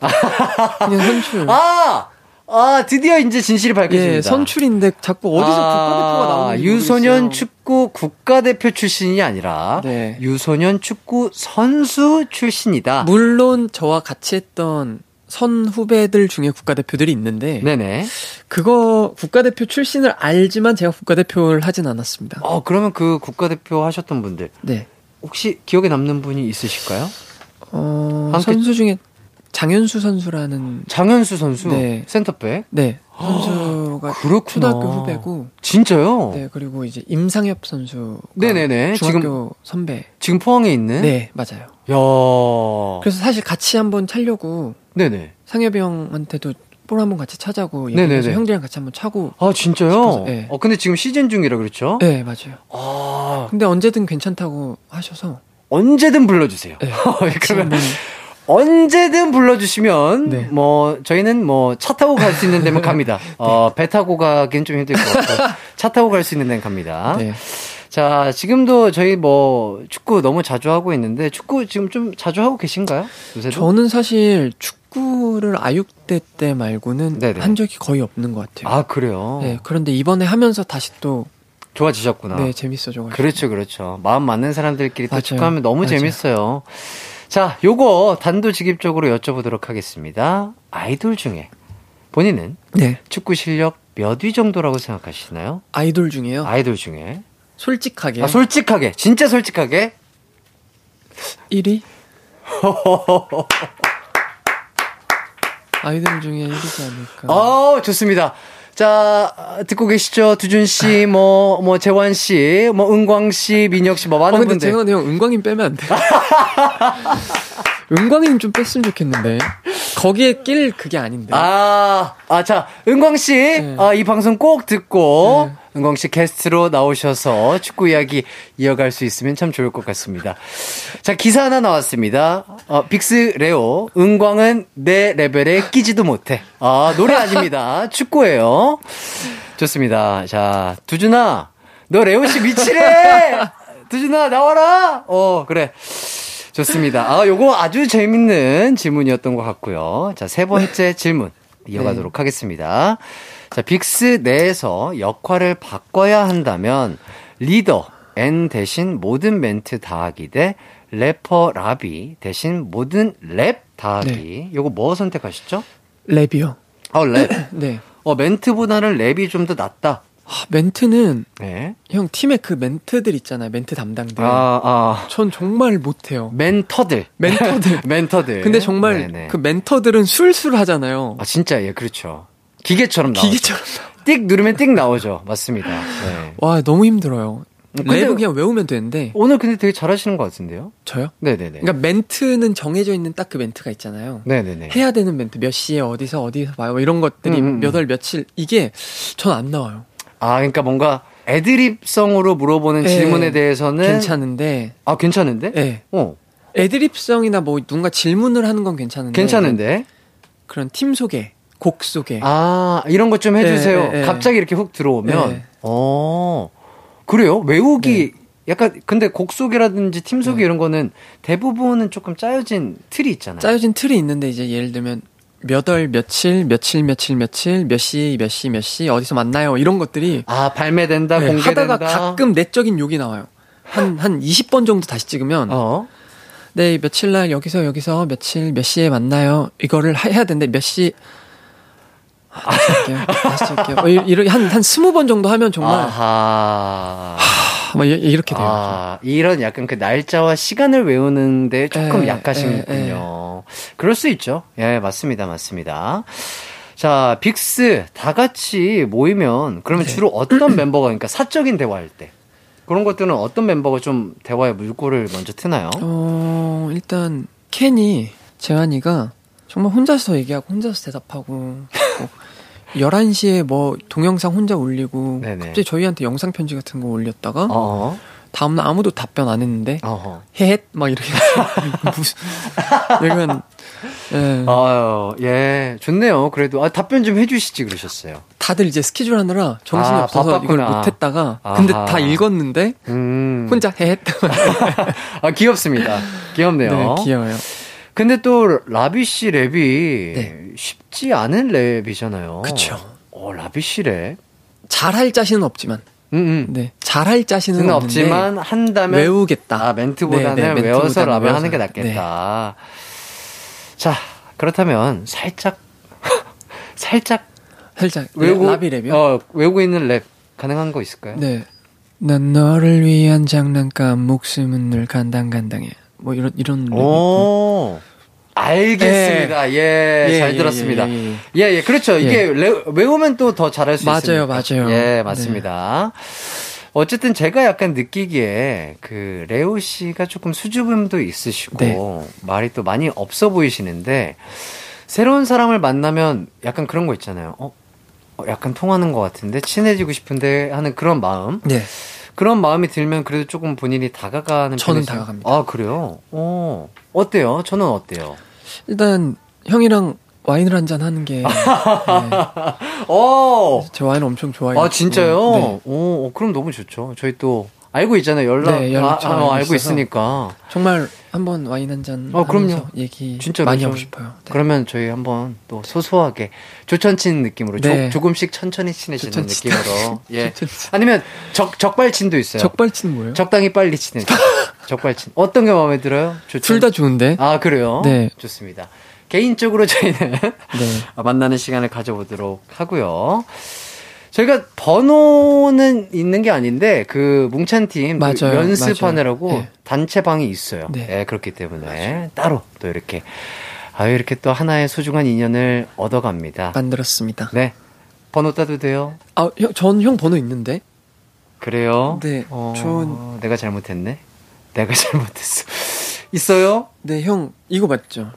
그냥 선출
아! 아, 드디어 이제 진실이 밝혀집니다.
예 선출인데 자꾸 어디서 국가대표가 나오는지
유소년
모르겠어요.
축구 국가대표 출신이 아니라
네.
유소년 축구 선수 출신이다.
물론 저와 같이 했던 선 후배들 중에 국가대표들이 있는데
네네.
그거 국가대표 출신을 알지만 제가 국가대표를 하진 않았습니다.
어, 그러면 그 국가대표 하셨던 분들
네.
혹시 기억에 남는 분이 있으실까요?
어, 선수 중에 장현수 선수라는
장현수 선수
네.
센터백.
네 선수가
그렇구나.
초등학교 후배고
진짜요?
네 그리고 이제 임상엽 선수
네네네.
중학교 선배
지금 포항에 있는
네 맞아요
야.
그래서 사실 같이 한번 차려고
네네.
상엽이 형한테도 볼 한번 같이 차자고
네네네.
형들이랑 같이 한번 차고
아, 진짜요?
싶어서, 네.
어, 근데 지금 시즌 중이라 그렇죠?
네 맞아요
아,
근데 언제든 괜찮다고 하셔서
언제든 불러주세요.
네
그러면 언제든 불러주시면
네.
뭐 저희는 뭐 차 타고 갈 수 있는 데면 갑니다. 어, 배 타고 가긴 좀 힘들 것 같고 차 타고 갈 수 있는 데는 갑니다.
네.
자 지금도 저희 뭐 축구 너무 자주 하고 있는데 축구 지금 좀 자주 하고 계신가요? 요새도?
저는 사실 축구 축구를 아육대 때 말고는
네네.
한 적이 거의 없는 것 같아요.
아, 그래요?
네, 그런데 이번에 하면서 다시 또
좋아지셨구나.
네, 재밌어져가지고.
그렇죠, 그렇죠. 마음 맞는 사람들끼리 또
맞아요.
축구하면 너무
맞아요.
재밌어요. 자, 요거 단도직입적으로 여쭤보도록 하겠습니다. 아이돌 중에 본인은
네.
축구 실력 몇 위 정도라고 생각하시나요?
아이돌 중에요.
아이돌 중에.
솔직하게
아, 솔직하게, 진짜 솔직하게.
1위? 아이돌 중에 1위지 않을까.
어, 좋습니다. 자, 듣고 계시죠? 두준 씨, 뭐, 뭐, 재환 씨, 뭐, 은광 씨, 민혁 씨, 뭐, 많은
어, 근데
분들.
제가 형 은광님 빼면 안 돼. 은광님 좀 뺐으면 좋겠는데. 거기에 낄 그게 아닌데.
아, 아, 자, 은광 씨,
네.
아, 이 방송 꼭 듣고,
네.
은광 씨 게스트로 나오셔서 축구 이야기 이어갈 수 있으면 참 좋을 것 같습니다. 자, 기사 하나 나왔습니다. 어, 빅스 레오, 은광은 내 레벨에 끼지도 못해. 아, 노래 아닙니다. 축구예요. 좋습니다. 자, 두준아, 너 레오 씨 미치래! 두준아, 나와라! 어, 그래. 좋습니다. 아, 요거 아주 재밌는 질문이었던 것 같고요. 자, 세 번째 질문 이어가도록 하겠습니다. 자, 빅스 내에서 역할을 바꿔야 한다면 리더 N 대신 모든 멘트 다하기 대 래퍼 라비 대신 모든 랩 다하기. 요거 뭐 선택하시죠?
랩이요.
어, 랩.
네.
어, 멘트보다는 랩이 좀 더 낫다.
아, 멘트는
네.
형 팀의 그 멘트들 있잖아요. 멘트 담당들.
아, 아.
전 정말 못해요.
멘터들.
멘터들.
멘터들.
근데 정말
네네.
그 멘터들은 술술 하잖아요.
아, 진짜, 예, 그렇죠. 기계처럼 나오죠.
기계처럼.
띡 누르면 띡 나오죠. 맞습니다. 네.
와 너무 힘들어요.
근데-
랩은 그냥 외우면 되는데
오늘 근데 되게 잘하시는 것 같은데요?
저요?
네네네.
그러니까 멘트는 정해져 있는 딱 그 멘트가 있잖아요.
네네네.
해야 되는 멘트 몇 시에 어디서 어디서 봐요 뭐 이런 것들이
음, 음, 음.
몇월 며칠 이게 전 안 나와요.
아, 그러니까 뭔가 애드립성으로 물어보는
네.
질문에 대해서는.
괜찮은데
아, 괜찮은데?
예.
어,
애드립성이나 뭐 누군가 질문을 하는 건 괜찮은데
괜찮은데?
그런 팀 소개, 곡 소개
아, 이런 것 좀 해주세요.
네, 네,
갑자기 이렇게 훅 들어오면.
네.
어, 그래요? 외우기. 약간, 근데 곡 소개라든지 팀 소개
네.
이런 거는 대부분은 조금 짜여진 틀이 있잖아요.
짜여진 틀이 있는데 이제 예를 들면 몇월 며칠 며칠 며칠 며칠 몇 시 몇 시 몇 시 어디서 만나요 이런 것들이
아, 발매된다,
네,
공개된다.
하다가 가끔 내적인 욕이 나와요. 한, 한 20번 정도 다시 찍으면,
어.
네, 며칠 날 여기서 여기서 며칠 몇 시에 만나요. 이거를 하- 해야 되는데 몇 시, 아, 다시 할게요. 다시 할게요. 어, 이- 이렇게 한, 한 20번 정도 하면 정말,
아하.
막 이- 이렇게 돼요.
아, 이런 약간 그 날짜와 시간을 외우는데 조금
에,
약하시군요. 그럴 수 있죠. 예, 맞습니다. 맞습니다. 자, 빅스 다 같이 모이면 그러면
네.
주로 어떤 멤버가 그러니까 사적인 대화할 때 그런 것들은 어떤 멤버가 좀 대화의 물꼬를 먼저 트나요?
어, 일단, 켄이, 재환이가 정말 혼자서 얘기하고 혼자서 대답하고, 뭐 11시에 뭐 동영상 혼자 올리고,
네네.
갑자기 저희한테 영상 편지 같은 거 올렸다가,
어.
다음날 아무도 답변 안 했는데,
어허.
헤헷 막 이렇게 무슨 약간 예.
아유, 예, 좋네요. 그래도 아, 답변 좀 해주시지 그러셨어요.
다들 이제 스케줄 하느라 정신이
아,
없어서 이걸
바빴구나.
못했다가
아하.
근데 다 읽었는데
음.
혼자 헤헷
아 귀엽습니다. 귀엽네요.
네 귀여워요
근데 또 라비 씨 랩이
네.
쉽지 않은 랩이잖아요.
그쵸.
어, 라비 씨 랩.
잘할 자신은 없지만
음, 음.
네 잘할 자신은
없지만 한다면
외우겠다
아, 멘트보다는
네, 네,
외워서 랩을 하는 게.
네.
낫겠다. 자, 그렇다면 살짝 살짝
살짝
외우고
라비 랩이요
어, 외우고 있는 랩 가능한 거 있을까요?
네. 난 너를 위한 장난감 목숨은 늘 간당간당해 뭐 이런 이런.
오. 알겠습니다. 예,
예,
잘
예,
들었습니다.
예,
예,
예,
예, 그렇죠. 이게 레- 외우면 또 더 잘할 수
맞아요,
있습니다.
맞아요.
예, 맞습니다. 어쨌든 제가 약간 느끼기에 그 레오 씨가 조금 수줍음도 있으시고
네.
말이 또 많이 없어 보이시는데 새로운 사람을 만나면 약간 그런 거 있잖아요. 어, 어, 약간 통하는 것 같은데 친해지고 싶은데 하는 그런 마음.
네
그런 마음이 들면 그래도 조금 본인이 다가가는
저는
편이세요?
다가갑니다.
아 그래요? 어 어때요? 저는 어때요?
일단 형이랑 와인을 한 잔 하는 게 네.
어.
저 와인 엄청 좋아해요.
아 진짜요?
네.
오, 어, 그럼 너무 좋죠. 저희 또 알고 있잖아요. 연락,
네, 연락처
아, 아,
알고.
있으니까.
정말 한번 와인 한잔
어, 그럼요.
얘기
진짜로
많이
저-
하고 싶어요. 네.
그러면 저희 한번 또 소소하게 조천 치는 느낌으로
네.
조, 조금씩 천천히 친해지는
조천 치다.
느낌으로 예 아니면 적 적발친도 있어요.
적발치는 뭐예요?
적당히 빨리 치는 적발친 어떤 게 마음에 들어요?
둘 다 좋은데.
아 그래요?
네.
좋습니다. 개인적으로 저희는
네.
만나는 시간을 가져보도록 하고요. 저희가 번호는 있는 게 아닌데 그 뭉찬 팀그
맞아요,
연습하느라고
맞아요. 네.
단체 방이 있어요.
네.
네, 그렇기 때문에 따로 또 이렇게 아유 이렇게 또 하나의 소중한 인연을 얻어갑니다.
만들었습니다.
네. 번호 따도 돼요?
아, 형, 전 형 번호 있는데.
그래요?
네,
어,
전-
내가 잘못했네. 내가 잘못했어. 있어요?
네, 형 이거 맞죠?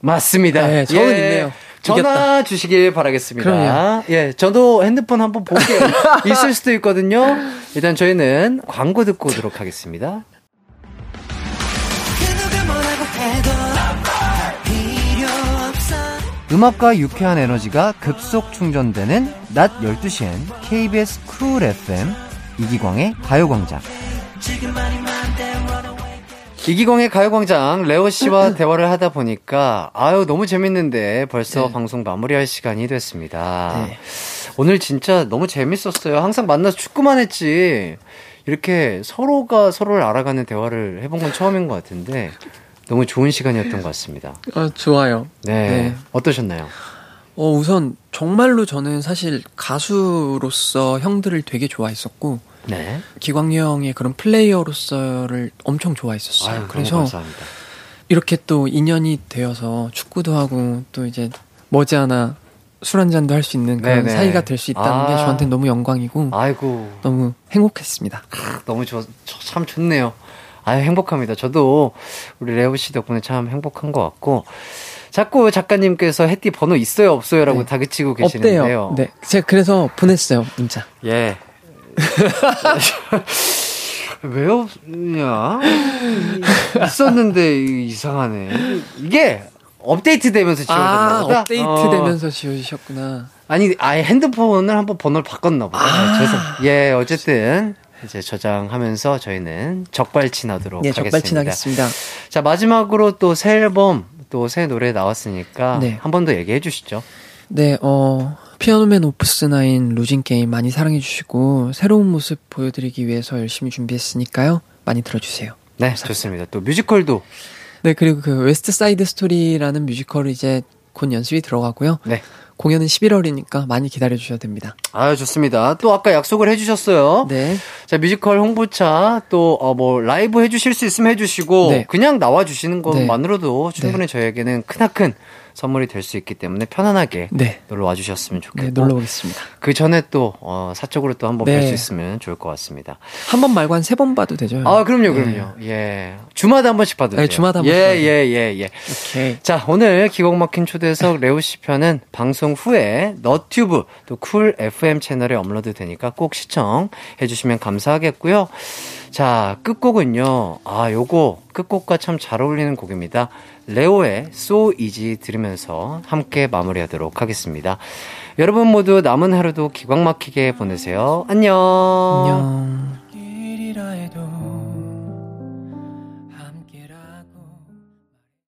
맞습니다.
네, 저는 있네요.
전화. 주시길 바라겠습니다.
그럼요.
예, 저도 핸드폰 한번 볼게요. 있을 수도 있거든요. 일단 저희는 광고 듣고 오도록 하겠습니다. 음악과 유쾌한 에너지가 급속 충전되는 낮 12시엔 KBS 쿨 FM 이기광의 가요광장. 이기광의 가요광장 레오 씨와 대화를 하다 보니까 아유 너무 재밌는데 벌써
네.
방송 마무리할 시간이 됐습니다.
네.
오늘 진짜 너무 재밌었어요. 항상 만나서 축구만 했지 이렇게 서로가 서로를 알아가는 대화를 해본 건 처음인 것 같은데 너무 좋은 시간이었던 것 같습니다.
아, 좋아요.
네,
네.
어떠셨나요?
어, 우선 정말로 저는 사실 가수로서 형들을 되게 좋아했었고
네.
기광 형의 그런 플레이어로서를 엄청 좋아했었어요.
아유,
그래서
감사합니다.
이렇게 또 인연이 되어서 축구도 하고 또 이제 머지않아 술 한 잔도 할 수 있는 그런
네네.
사이가 될 수 있다는
아.
게 저한테 너무 영광이고
아이고
너무 행복했습니다.
너무 좋, 저- 참 좋네요. 아유, 행복합니다. 저도 우리 레오 씨 덕분에 참 행복한 것 같고. 자꾸 작가님께서 햇띠 번호 있어요, 없어요? 라고
네.
다그치고 계시는데요.
없대요. 네, 제가 그래서 보냈어요 문자.
예. 왜 없냐? 있었는데 이상하네. 이게 업데이트 되면서 지워졌나
아,
보다.
업데이트
어.
되면서 지워주셨구나.
아니, 아예 핸드폰을 한번 번호를 바꿨나 보다.
아.
죄송. 예, 어쨌든 이제 저장하면서 저희는 적발친하도록
네,
하겠습니다.
적발친하겠습니다.
자, 마지막으로 또 새 앨범, 또 새 노래 나왔으니까
네.
한번 더 얘기해 주시죠.
네, 어, 피아노맨 오프스9 루진 게임 많이 사랑해 주시고, 새로운 모습 보여드리기 위해서 열심히 준비했으니까요. 많이 들어주세요.
네, 좋습니다. 또 뮤지컬도
네, 그리고 그 West Side Story라는 뮤지컬을 이제 곧 연습이 들어가고요.
네.
공연은 11월이니까 많이 기다려 주셔도 됩니다.
아유, 좋습니다. 또 아까 약속을 해 주셨어요.
네.
자, 뮤지컬 홍보차 또, 어, 뭐, 라이브 해주실 수 있으면 해주시고,
네.
그냥 나와 주시는 것만으로도
네.
충분히 저희에게는 크나큰 선물이 될 수 있기 때문에 편안하게
네.
놀러 와주셨으면 좋겠고,
네, 놀러 오겠습니다.
그 전에 또, 어, 사적으로 또 한번 뵐
네.
수 있으면 좋을 것 같습니다.
한 번 말고 한 세 번 봐도 되죠?
아, 그럼요,
네.
그럼요. 예. 주마다 한 번씩 봐도
네,
돼요.
주마다 한
예,
번씩
예, 예, 예.
오케이.
자, 오늘 기광 막힌 초대석 레오 씨 편은 방송 후에 너튜브 또 쿨 FM 채널에 업로드 되니까 꼭 시청해 주시면 감사하겠고요. 자, 끝곡은요. 아, 요거 끝곡과 참 잘 어울리는 곡입니다. 레오의 So Easy 들으면서 함께 마무리하도록 하겠습니다. 여러분 모두 남은 하루도 기광 막히게 보내세요. 안녕.
안녕.